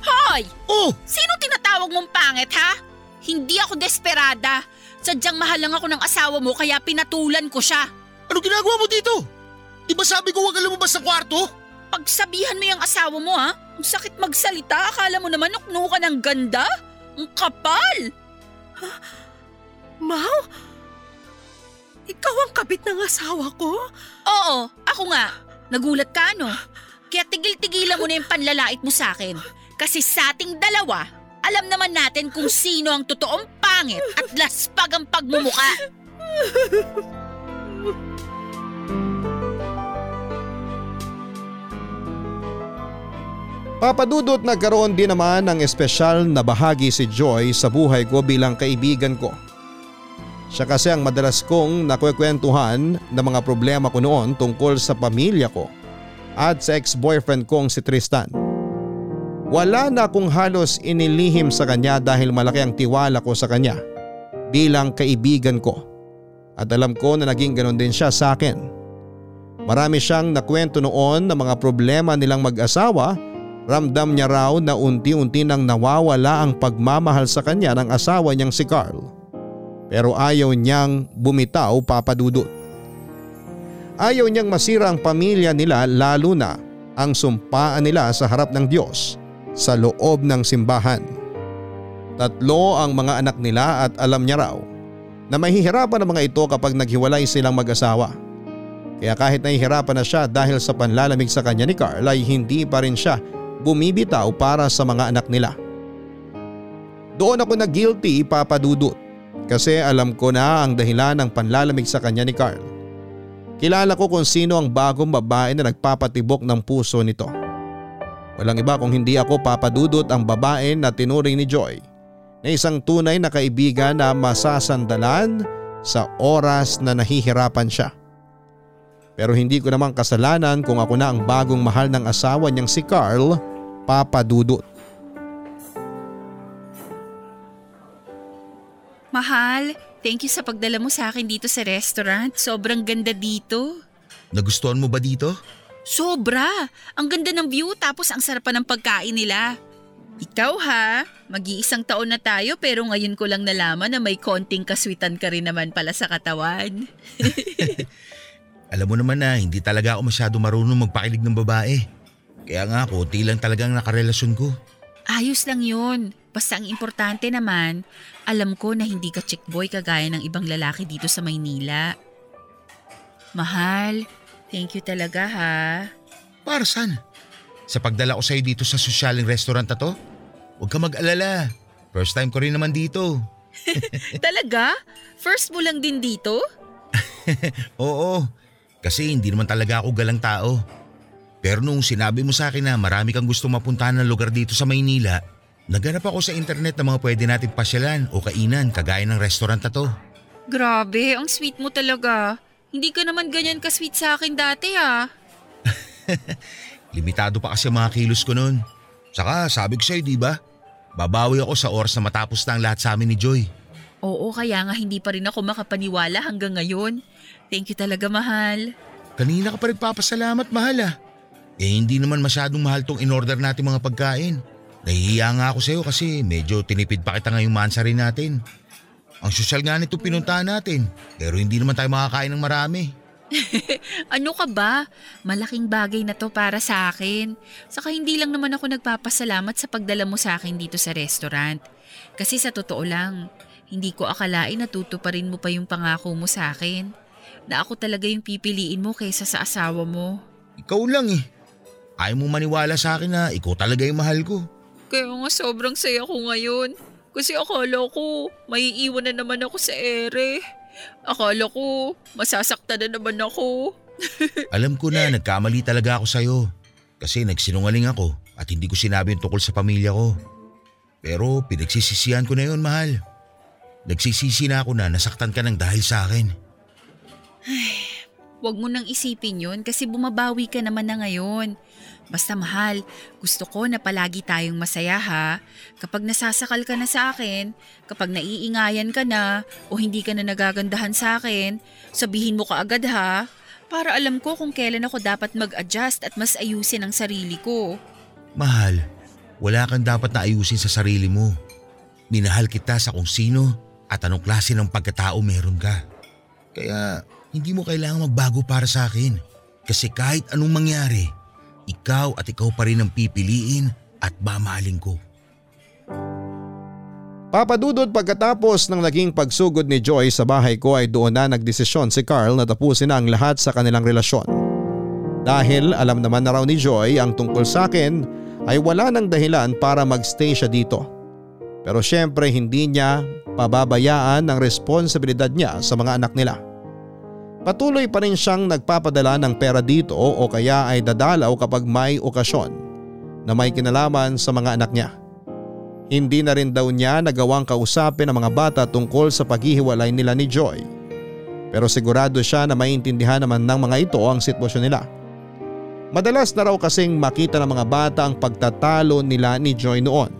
Hoy! Oh, Sino tinatawag mong pangit, ha? Hindi ako desperada. Sadyang mahal lang ako ng asawa mo kaya pinatulan ko siya. ano ginagawa mo dito? Di ba sabi ko huwag ka lumabas sa kwarto? Pagsabihan mo yung asawa mo, ha? Ang sakit magsalita. Akala mo naman nukno ka ng ganda? Ang kapal! Mau? Ikaw ang kabit ng asawa ko? Oo, ako nga. Nagulat ka, no? Kaya tigil-tigilan mo na yung panlalait mo sa akin. Kasi sa ating dalawa, alam naman natin kung sino ang totoong pangit at laspag ang pagmumuka. Papadudot nagkaroon din naman ng espesyal na bahagi si Joy sa buhay ko bilang kaibigan ko. Siya kasi ang madalas kong nakwekwentuhan ng mga problema ko noon tungkol sa pamilya ko at sa ex-boyfriend kong si Tristan. Wala na akong halos inilihim sa kanya dahil malaki ang tiwala ko sa kanya bilang kaibigan ko. At alam ko na naging ganon din siya sa akin. Marami siyang nakwento noon ng mga problema nilang mag-asawa Ramdam niya raw na unti-unti nang nawawala ang pagmamahal sa kanya ng asawa niyang si Carl. Pero ayaw niyang bumitaw papadudot. Ayaw niyang masira ang pamilya nila lalo na ang sumpaan nila sa harap ng Diyos sa loob ng simbahan. Tatlo ang mga anak nila at alam niya raw na mahihirapan ang mga ito kapag naghiwalay silang mag-asawa. Kaya kahit nahihirapan na siya dahil sa panlalamig sa kanya ni Carl ay hindi pa rin siya bumibitaw para sa mga anak nila. Doon ako na guilty papadudot kasi alam ko na ang dahilan ng panlalamig sa kanya ni Carl. Kilala ko kung sino ang bagong babae na nagpapatibok ng puso nito. Walang iba kung hindi ako papadudot ang babae na tinuring ni Joy na isang tunay na kaibigan na masasandalan sa oras na nahihirapan siya. Pero hindi ko naman kasalanan kung ako na ang bagong mahal ng asawa niyang si Carl, Papa Dudut. Mahal, thank you sa pagdala mo sa akin dito sa restaurant. Sobrang ganda dito. Nagustuhan mo ba dito? Sobra! Ang ganda ng view tapos ang sarap pa ng pagkain nila. Ikaw ha, mag-iisang taon na tayo pero ngayon ko lang nalaman na may konting kaswitan ka rin naman pala sa katawan. Alam mo naman na hindi talaga ako masyado marunong magpakilig ng babae. Kaya nga konti lang talagang nakarelasyon ko. Ayos lang yun. Basta ang importante naman, alam ko na hindi ka chick boy kagaya ng ibang lalaki dito sa Maynila. Mahal, thank you talaga ha. Para saan? Sa pagdala ko sa'yo dito sa sosyaling restaurant na to? Huwag ka mag-alala. First time ko rin naman dito. Talaga? First mo lang din dito? Oo, kasi hindi naman talaga ako galang tao. Pero nung sinabi mo sa akin na marami kang gusto mapuntahan ng lugar dito sa Maynila, naghanap ako sa internet ng mga pwede natin pasyalan o kainan kagaya ng restaurant na to. Grabe, ang sweet mo talaga. Hindi ka naman ganyan ka-sweet sa akin dati ah. Limitado pa kasi ang mga kilos ko noon. Saka sabi ko sa'yo, di ba? Babawi ako sa oras na matapos na ang lahat sa amin ni Joy. Oo, kaya nga hindi pa rin ako makapaniwala hanggang ngayon. Thank you talaga, mahal. Kanina ka pa nagpapasalamat, mahal ah. Eh hindi naman masyadong mahal tong in-order natin mga pagkain. Nahihiya nga ako sa'yo kasi medyo tinipid pa kita ngayong mansa rin natin. Ang sosyal nga nito pinuntahan natin pero hindi naman tayo makakain ng marami. Ano ka ba? Malaking bagay na to para sa akin. Saka hindi lang naman ako nagpapasalamat sa pagdala mo sa akin dito sa restaurant. Kasi sa totoo lang, hindi ko akalain na tutuparin mo pa yung pangako mo sa akin. Na ako talaga yung pipiliin mo kaysa sa asawa mo. Ikaw lang eh. Ayaw mo maniwala sa akin na ikaw talaga yung mahal ko. Kaya nga sobrang saya ko ngayon. Kasi akala ko, maiiwan na naman ako sa ere. Akala ko, masasaktan na naman ako. Alam ko na nagkamali talaga ako sa'yo. Kasi nagsinungaling ako at hindi ko sinabi yung tungkol sa pamilya ko. Pero pinagsisisihan ko na yun, mahal. Nagsisisi na ako na nasaktan ka ng dahil sa akin. Huwag mo nang isipin yun kasi bumabawi ka naman na ngayon. Basta mahal, gusto ko na palagi tayong masaya ha. Kapag nasasakal ka na sa akin, kapag naiingayan ka na o hindi ka na nagagandahan sa akin, sabihin mo ka agad ha. Para alam ko kung kailan ako dapat mag-adjust at mas ayusin ang sarili ko. Mahal, wala kang dapat na ayusin sa sarili mo. Minahal kita sa kung sino at anong klase ng pagkatao meron ka. Kaya hindi mo kailangan magbago para sa akin. Kasi kahit anong mangyari, ikaw at ikaw pa rin ang pipiliin at mamahalin ko. Papadudod pagkatapos ng naging pagsugod ni Joy sa bahay ko ay doon na nagdesisyon si Carl na tapusin na ang lahat sa kanilang relasyon. Dahil alam naman na raw ni Joy ang tungkol sa akin ay wala nang dahilan para magstay siya dito. Pero syempre hindi niya pababayaan ang responsibilidad niya sa mga anak nila. Patuloy pa rin siyang nagpapadala ng pera dito o kaya ay dadalaw kapag may okasyon na may kinalaman sa mga anak niya. Hindi na rin daw niya nagawang kausapin ang mga bata tungkol sa paghihiwalay nila ni Joy. Pero sigurado siya na maintindihan naman ng mga ito ang sitwasyon nila. Madalas na raw kasing makita ng mga bata ang pagtatalo nila ni Joy noon.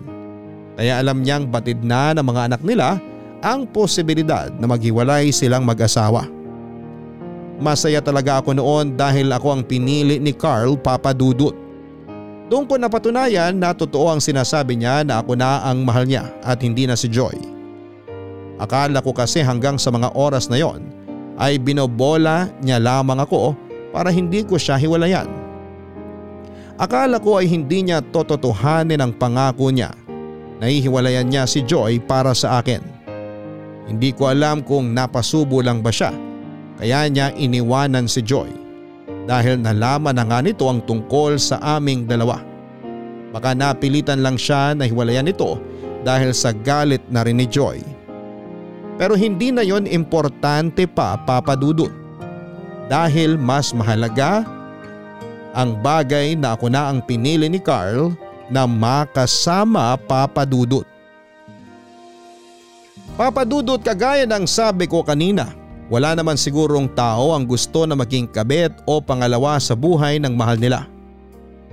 Kaya alam niyang batid na ng mga anak nila ang posibilidad na maghiwalay silang mag-asawa. Masaya talaga ako noon dahil ako ang pinili ni Carl Papadudut. Doon ko napatunayan na totoo ang sinasabi niya na ako na ang mahal niya at hindi na si Joy. Akala ko kasi hanggang sa mga oras na yon ay binobola niya lamang ako para hindi ko siya hiwalayan. Akala ko ay hindi niya tototohanin ang pangako niya na hihiwalayan niya si Joy para sa akin. Hindi ko alam kung napasubo lang ba siya kaya niya iniwanan si Joy dahil nalaman na nga nito ang tungkol sa aming dalawa. Baka napilitan lang siya na hiwalayan ito dahil sa galit na rin ni Joy. Pero hindi na yon importante pa papadudot dahil mas mahalaga ang bagay na ako na ang pinili ni Carl na makasama papadudot. Papadudot kagaya ng sabi ko kanina, wala naman sigurong tao ang gusto na maging kabet o pangalawa sa buhay ng mahal nila.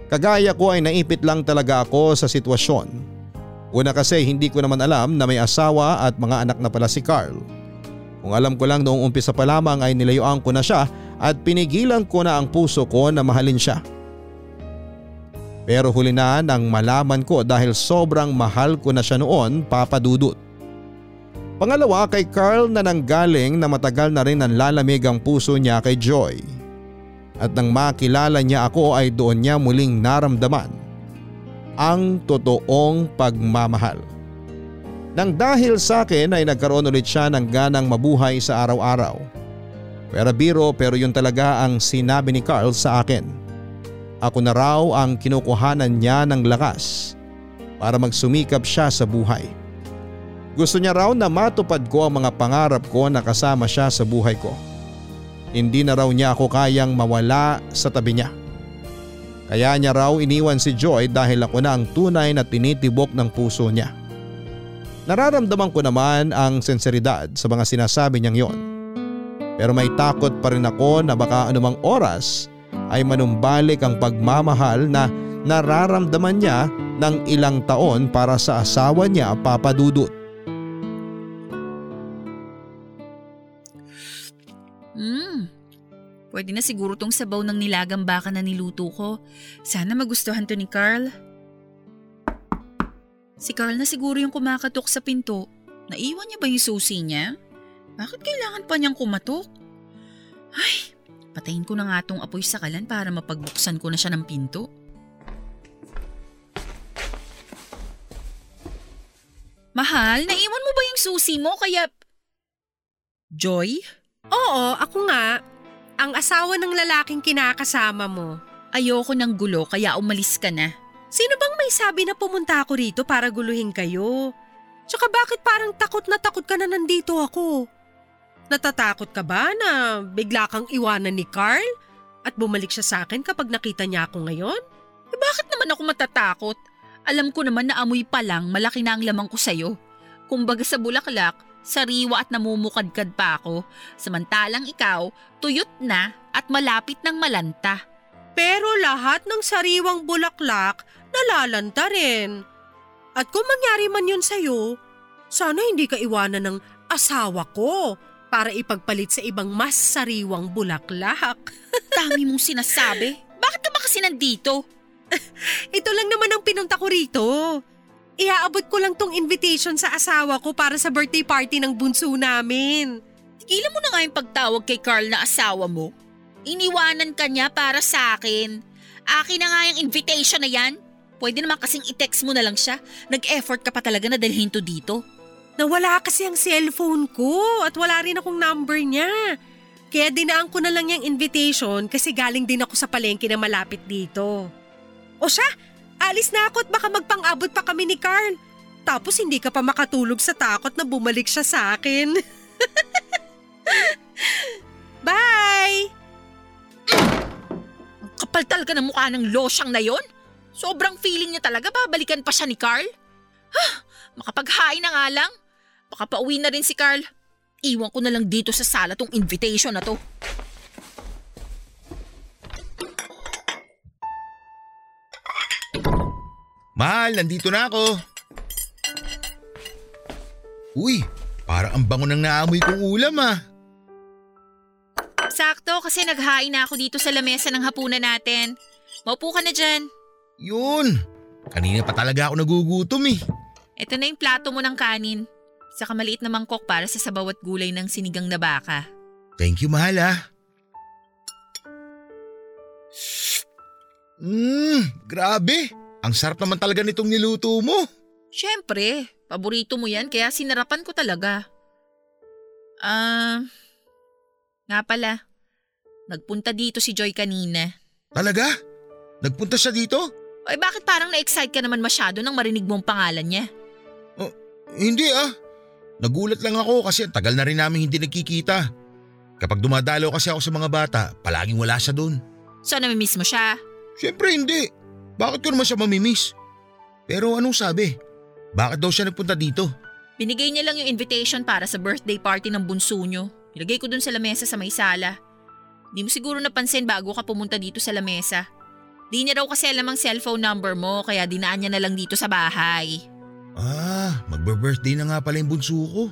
Kagaya ko ay naipit lang talaga ako sa sitwasyon. Una kasi hindi ko naman alam na may asawa at mga anak na pala si Carl. Kung alam ko lang noong umpisa pa lamang ay nilayuan ko na siya at pinigilan ko na ang puso ko na mahalin siya. Pero huli na nang malaman ko dahil sobrang mahal ko na siya noon papadudot. Pangalawa kay Carl na nanggaling na matagal na rin ang lalamig ang puso niya kay Joy. At nang makilala niya ako ay doon niya muling naramdaman ang totoong pagmamahal. Nang dahil sa akin ay nagkaroon ulit siya ng ganang mabuhay sa araw-araw. Pero biro pero yun talaga ang sinabi ni Carl sa akin. Ako na raw ang kinukuhanan niya ng lakas para magsumikap siya sa buhay. Gusto niya raw na matupad ko ang mga pangarap ko na kasama siya sa buhay ko. Hindi na raw niya ako kayang mawala sa tabi niya. Kaya niya raw iniwan si Joy dahil ako na ang tunay na tinitibok ng puso niya. Nararamdaman ko naman ang senseridad sa mga sinasabi niyang yon. Pero may takot pa rin ako na baka anumang oras ay manumbalik ang pagmamahal na nararamdaman niya ng ilang taon para sa asawa niya papadudot. Pwede na siguro tong sabaw ng nilagang baka na niluto ko. Sana magustuhan to ni Carl. Si Carl na siguro yung kumakatok sa pinto. Naiwan niya ba yung susi niya? Bakit kailangan pa niyang kumatok? Ay, patayin ko na nga tong apoy sa kalan para mapagbuksan ko na siya ng pinto. Mahal, naiwan mo ba yung susi mo kaya... Joy? Oo, ako nga. Ang asawa ng lalaking kinakasama mo. Ayoko ng gulo kaya umalis ka na. Sino bang may sabi na pumunta ako rito para guluhin kayo? Tsaka bakit parang takot na takot ka na nandito ako? Natatakot ka ba na bigla kang iwanan ni Carl? At bumalik siya sa akin kapag nakita niya ako ngayon? Eh bakit naman ako matatakot? Alam ko naman na amoy pa lang malaki na ang lamang ko sa'yo. Kumbaga sa bulaklak, sariwa at namumukadkad pa ako. Samantalang ikaw, tuyot na at malapit ng malanta. Pero lahat ng sariwang bulaklak nalalanta rin. At kung mangyari man yun sa'yo, sana hindi ka iwanan ng asawa ko para ipagpalit sa ibang mas sariwang bulaklak. Dami mong sinasabi. Bakit ka ba kasi nandito? Ito lang naman ang pinunta ko rito. Iaabot ko lang tong invitation sa asawa ko para sa birthday party ng bunso namin. Tigilan mo na nga yung pagtawag kay Carl na asawa mo. Iniwanan ka niya para sa akin. Akin na nga yung invitation na yan. Pwede naman kasing i-text mo na lang siya. Nag-effort ka pa talaga na dalhin to dito. Nawala kasi ang cellphone ko at wala rin akong number niya. Kaya dinaan ko na lang yung invitation kasi galing din ako sa palengke na malapit dito. O siya, alis na ako at baka magpang-abot pa kami ni Carl. Tapos hindi ka pa makatulog sa takot na bumalik siya sa akin. Bye! Ang kapal talaga ng mukha ng losyang na yon. Sobrang feeling niya talaga babalikan pa siya ni Carl. Ha, makapaghain na nga lang. Baka pauwi na rin si Carl. Iwan ko na lang dito sa sala tong invitation na to. Mahal, nandito na ako. Uy, para ang bango ng naamoy kong ulam ah. Sakto kasi naghain na ako dito sa lamesa ng hapunan natin. Maupo ka na dyan. Yun, kanina pa talaga ako nagugutom eh. Ito na yung plato mo ng kanin. Saka maliit na mangkok para sa sabaw at gulay ng sinigang na baka. Thank you, mahal ah. Mmm, grabe. Ang sarap naman talaga nitong niluto mo. Siyempre, paborito mo yan kaya sinarapan ko talaga. Ah, nga pala. Nagpunta dito si Joy kanina. Talaga? Nagpunta siya dito? Ay bakit parang na-excite ka naman masyado nang marinig mo ang pangalan niya? Hindi ah. Nagulat lang ako kasi ang tagal na rin namin hindi nagkikita. Kapag dumadalaw kasi ako sa mga bata, palaging wala siya doon. So namimiss mo siya? Siyempre hindi. Bakit ko naman siya mamimiss? Pero anong sabi? Bakit daw siya nagpunta dito? Binigay niya lang yung invitation para sa birthday party ng bunso niyo. Ilagay ko dun sa lamesa sa may sala. Di mo siguro napansin bago ka pumunta dito sa lamesa. Di niya raw kasi alam ang cellphone number mo kaya dinaan niya na lang dito sa bahay. Ah, magbe-birthday na nga pala yung bunso ko.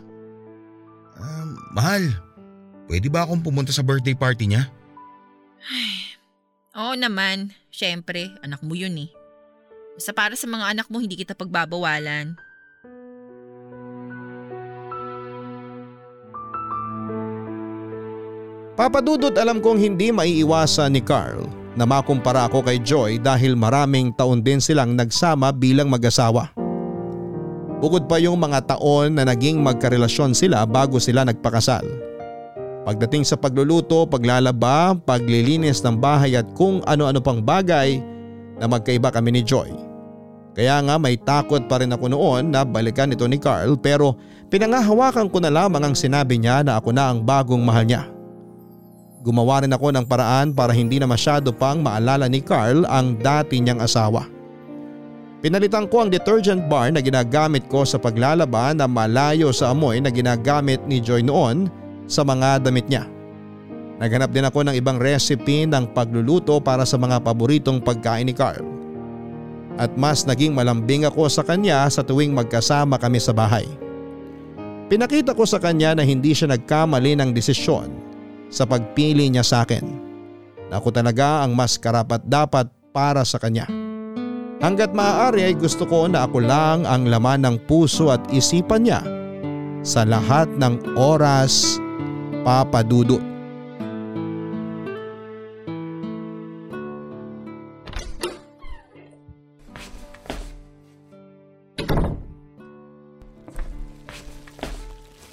Ah, mahal, pwede ba akong pumunta sa birthday party niya? Oo naman, syempre, anak mo yun eh. Basta para sa mga anak mo, hindi kita pagbabawalan. Papadudot alam kong hindi maiiwasan ni Carl na makumpara ako kay Joy dahil maraming taon din silang nagsama bilang mag-asawa. Bukod pa yung mga taon na naging magkarelasyon sila bago sila nagpakasal. Pagdating sa pagluluto, paglalaba, paglilinis ng bahay at kung ano-ano pang bagay na magkaiba kami ni Joy. Kaya nga may takot pa rin ako noon na balikan ito ni Carl pero Pinangahawakan ko na lamang ang sinabi niya na ako na ang bagong mahal niya. Gumawa rin ako ng paraan para hindi na masyado pang maalala ni Carl ang dati niyang asawa. Pinalitan ko ang detergent bar na ginagamit ko sa paglalaban na malayo sa amoy na ginagamit ni Joy noon sa mga damit niya. Naghanap din ako ng ibang recipe ng pagluluto para sa mga paboritong pagkain ni Carl. At mas naging malambing ako sa kanya sa tuwing magkasama kami sa bahay. Pinakita ko sa kanya na hindi siya nagkamali ng desisyon sa pagpili niya sa akin. Ako talaga ang mas karapat dapat para sa kanya. Hanggat maaari ay gusto ko na ako lang ang laman ng puso at isipan niya sa lahat ng oras papadudot.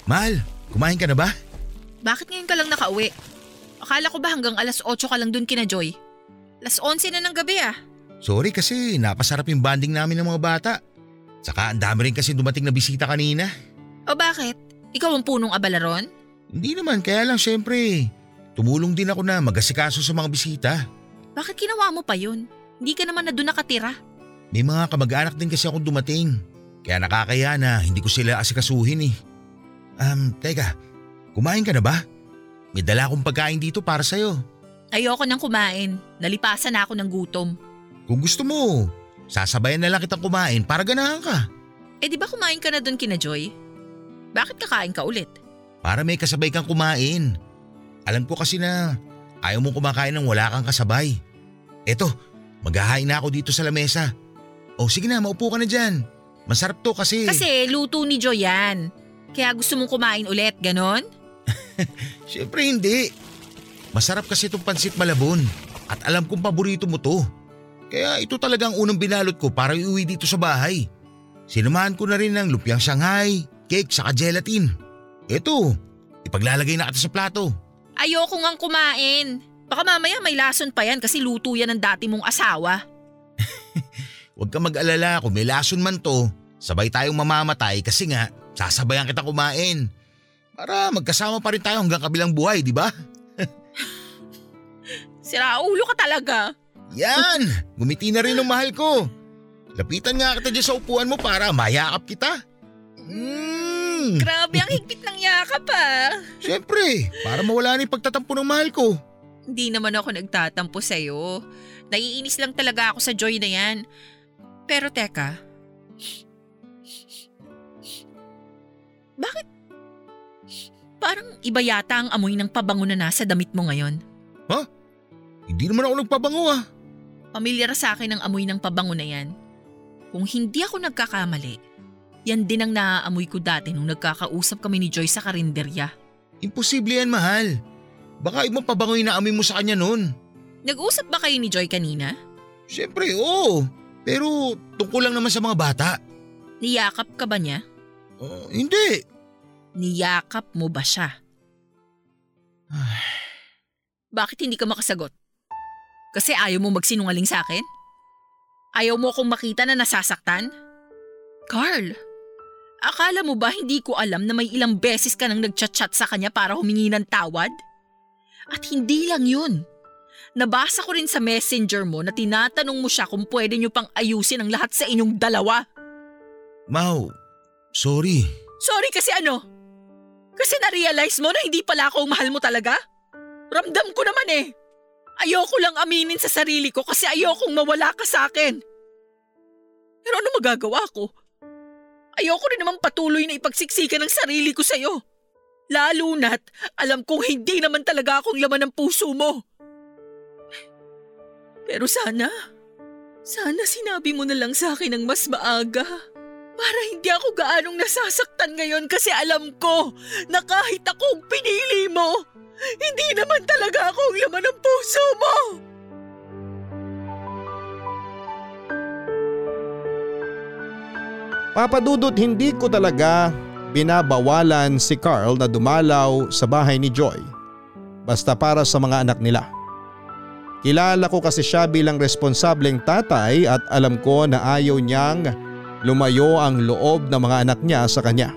Mahal, kumain ka na ba? Bakit ngayon ka lang nakauwi? Akala ko ba hanggang alas 8 ka lang dun kina Joy? Alas 11 na ng gabi ah. Sorry kasi napasarap yung banding namin ng mga bata. Saka ang dami rin kasi dumating na bisita kanina. O bakit? Ikaw ang punong abalaron? Hindi naman, kaya lang syempre. Tumulong din ako na magasikaso sa mga bisita. Bakit ginawa mo pa yun? Hindi ka naman na doon nakatira. May mga kamag-anak din kasi akong dumating. Kaya nakakaya na hindi ko sila asikasuhin eh. Um, teka, kumain ka na ba? May dala akong pagkain dito para sa'yo. Ayoko nang kumain. Nalipasan na ako ng gutom. Kung gusto mo, sasabayan na lang kitang kumain para ganahan ka. Eh di ba kumain ka na doon kina Joy? Bakit kakain ka ulit? Para may kasabay kang kumain. Alam ko kasi na ayaw mong kumakain ng wala kang kasabay. Eto, maghahain na ako dito sa lamesa. O sige na, maupo ka na dyan. Masarap to kasi… Kasi luto ni Joy yan. Kaya gusto mong kumain ulit, ganon? Siyempre hindi. Masarap kasi itong pansit malabon. At alam kong paborito mo to. Kaya ito talagang unang binalot ko para iuwi dito sa bahay. Sinamahan ko na rin ng lumpiang Shanghai, cake saka gelatin. Ito, ipaglalagay na kita sa plato. Ayoko ngang kumain. Baka mamaya may lason pa yan kasi luto yan ng dati mong asawa. Huwag ka mag-alala kung may lason man to, sabay tayong mamamatay kasi nga sasabayan kita kumain. Para magkasama pa rin tayo hanggang kabilang buhay, di ba? Sira ulo ka talaga. Yan! Gumiti na rin ng mahal ko. Lapitan nga kita dyan sa upuan mo para mayakap kita. Mm. Grabe ang higpit ng yakap ah. Siyempre, para mawala na yung pagtatampo ng mahal ko. Hindi naman ako nagtatampo sa'yo. Naiinis lang talaga ako sa Joy na yan. Pero teka. Bakit? Parang iba yata ang amoy ng pabango na nasa damit mo ngayon. Hindi naman ako nagpabango ah. Pamilyar sa akin ang amoy ng pabango na yan. Kung hindi ako nagkakamali, yan din ang naaamoy ko dati nung nagkakausap kami ni Joy sa karinderya. Imposible yan mahal. Baka ibang pabango yung naamoy mo sa kanya noon. Nag-usap ba kayo ni Joy kanina? Siyempre, oo. Pero tungkol lang naman sa mga bata. Niyakap ka ba niya? Uh, hindi. Niyakap mo ba siya? Bakit hindi ka makasagot? Kasi ayaw mo magsinungaling sa akin? Ayaw mo akong makita na nasasaktan? Carl, akala mo ba hindi ko alam na may ilang beses ka nang nagchat-chat sa kanya para humingi ng tawad? At hindi lang yun. Nabasa ko rin sa messenger mo na tinatanong mo siya kung pwede niyo pang ayusin ang lahat sa inyong dalawa. Mau, sorry. Sorry kasi ano? Kasi na-realize mo na hindi pala ako mahal mo talaga? Ramdam ko naman eh. Ayoko lang aminin sa sarili ko kasi ayokong mawala ka sa akin. Pero ano magagawa ko? Ayoko rin naman patuloy na ipagsiksikan ng sarili ko sa'yo. Lalo na't alam kong hindi naman talaga akong laman ng puso mo. Pero sana, sana sinabi mo na lang sa akin ng mas maaga. Para hindi ako gaanong nasasaktan ngayon kasi alam ko na kahit akong pinili mo, hindi naman talaga ako ang laman ng puso mo! Papadudot hindi ko talaga binabawalan si Carl na dumalaw sa bahay ni Joy. Basta para sa mga anak nila. Kilala ko kasi siya bilang responsableng tatay at alam ko na ayaw niyang lumayo ang loob ng mga anak niya sa kanya.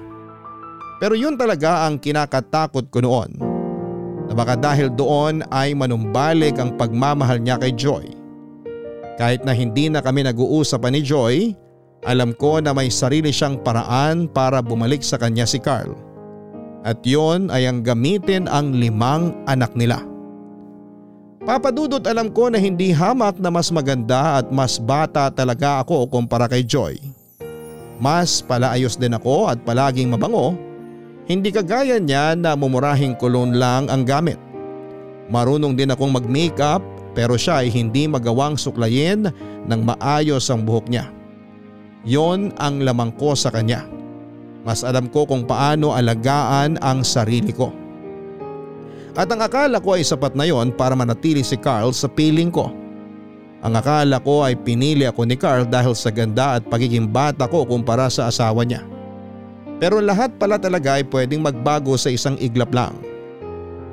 Pero yun talaga ang kinakatakot ko noon. Na baka dahil doon ay manumbalik ang pagmamahal niya kay Joy. Kahit na hindi na kami nag-uusapan ni Joy, alam ko na may sarili siyang paraan para bumalik sa kanya si Carl. At yon ay ang gamitin ang limang anak nila. Papadudot alam ko na hindi hamak na mas maganda at mas bata talaga ako kumpara kay Joy. Mas palaayos din ako at palaging mabango hindi kagaya niya na mumurahing kulon lang ang gamit. Marunong din akong mag-makeup pero siya ay hindi magawang suklayin ng maayos ang buhok niya. Yon ang lamang ko sa kanya. Mas alam ko kung paano alagaan ang sarili ko. At ang akala ko ay sapat na yon para manatili si Carl sa piling ko. Ang akala ko ay pinili ako ni Carl dahil sa ganda at pagiging bata ko kumpara sa asawa niya. Pero lahat pala talaga ay pwedeng magbago sa isang iglap lang.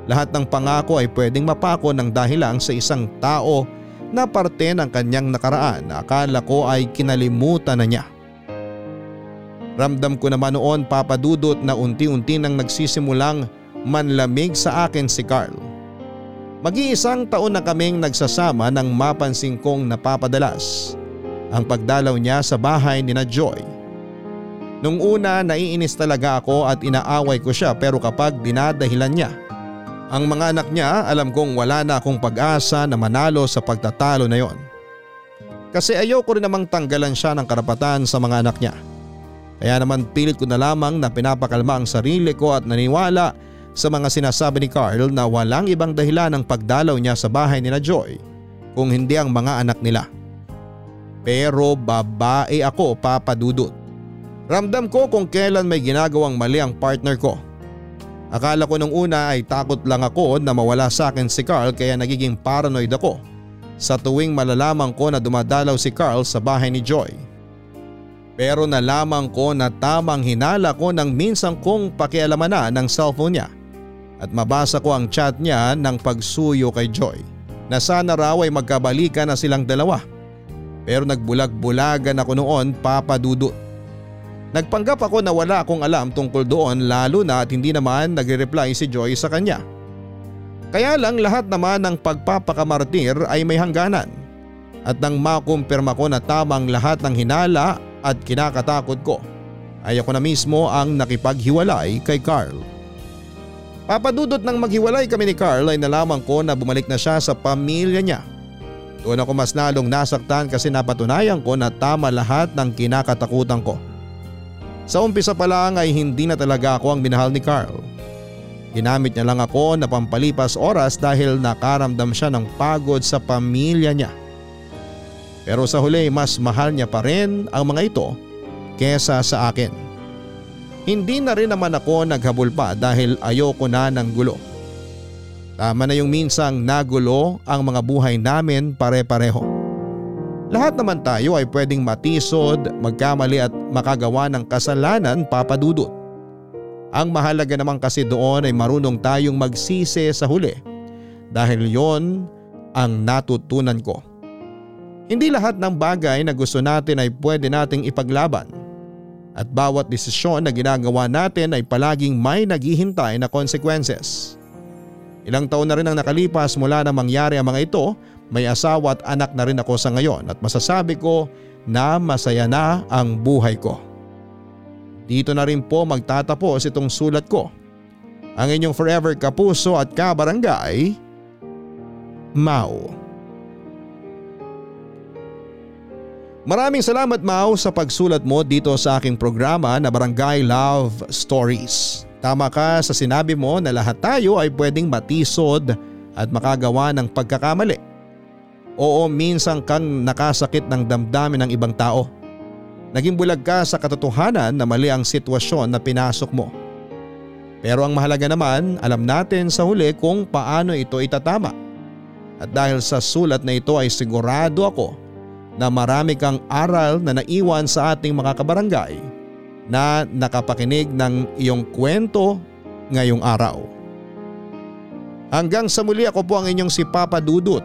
Lahat ng pangako ay pwedeng mapako ng dahil lang sa isang tao na parte ng kanyang nakaraan na akala ko ay kinalimutan na niya. Ramdam ko naman noon papadudot na unti-unti nang nagsisimulang manlamig sa akin si Carl. Mag-iisang taon na kaming nagsasama nang mapansin kong napapadalas ang pagdalaw niya sa bahay ni na Joy Nung una naiinis talaga ako at inaaway ko siya pero kapag dinadahilan niya ang mga anak niya alam kong wala na akong pag-asa na manalo sa pagtatalo na yon. Kasi ayoko rin namang tanggalan siya ng karapatan sa mga anak niya. Kaya naman pilit ko na lamang na pinapakalma ang sarili ko at naniwala sa mga sinasabi ni Carl na walang ibang dahilan ng pagdalaw niya sa bahay ni na Joy kung hindi ang mga anak nila. Pero babae ako papadudot. Ramdam ko kung kailan may ginagawang mali ang partner ko. Akala ko nung una ay takot lang ako na mawala sa akin si Carl kaya nagiging paranoid ako sa tuwing malalaman ko na dumadalaw si Carl sa bahay ni Joy. Pero nalaman ko na tamang hinala ko nang minsan kong pakialaman na ng cellphone niya at mabasa ko ang chat niya ng pagsuyo kay Joy na sana raw ay magkabalikan na silang dalawa. Pero nagbulag-bulagan ako noon papadudot. Nagpanggap ako na wala akong alam tungkol doon lalo na at hindi naman nagre-reply si Joy sa kanya. Kaya lang lahat naman ng pagpapakamartir ay may hangganan. At nang makumpirma ko na tamang lahat ng hinala at kinakatakot ko, ay ako na mismo ang nakipaghiwalay kay Carl. Papadudot nang maghiwalay kami ni Carl ay nalaman ko na bumalik na siya sa pamilya niya. Doon ako mas lalong nasaktan kasi napatunayan ko na tama lahat ng kinakatakutan ko. Sa umpisa pa lang ay hindi na talaga ako ang minahal ni Carl. Ginamit niya lang ako na pampalipas oras dahil nakaramdam siya ng pagod sa pamilya niya. Pero sa huli mas mahal niya pa rin ang mga ito kesa sa akin. Hindi na rin naman ako naghabol pa dahil ayoko na ng gulo. Tama na yung minsang nagulo ang mga buhay namin pare-pareho. Lahat naman tayo ay pwedeng matisod, magkamali at makagawa ng kasalanan papadudot. Ang mahalaga naman kasi doon ay marunong tayong magsisi sa huli dahil yon ang natutunan ko. Hindi lahat ng bagay na gusto natin ay pwede nating ipaglaban at bawat desisyon na ginagawa natin ay palaging may naghihintay na consequences. Ilang taon na rin ang nakalipas mula na mangyari ang mga ito may asawa at anak na rin ako sa ngayon at masasabi ko na masaya na ang buhay ko. Dito na rin po magtatapos itong sulat ko. Ang inyong forever kapuso at kabarangay, Mau. Maraming salamat Mau sa pagsulat mo dito sa aking programa na Barangay Love Stories. Tama ka sa sinabi mo na lahat tayo ay pwedeng matisod at makagawa ng pagkakamali. Oo minsan kang nakasakit ng damdamin ng ibang tao. Naging bulag ka sa katotohanan na mali ang sitwasyon na pinasok mo. Pero ang mahalaga naman alam natin sa huli kung paano ito itatama. At dahil sa sulat na ito ay sigurado ako na marami kang aral na naiwan sa ating mga kabarangay na nakapakinig ng iyong kwento ngayong araw. Hanggang sa muli ako po ang inyong si Papa Dudut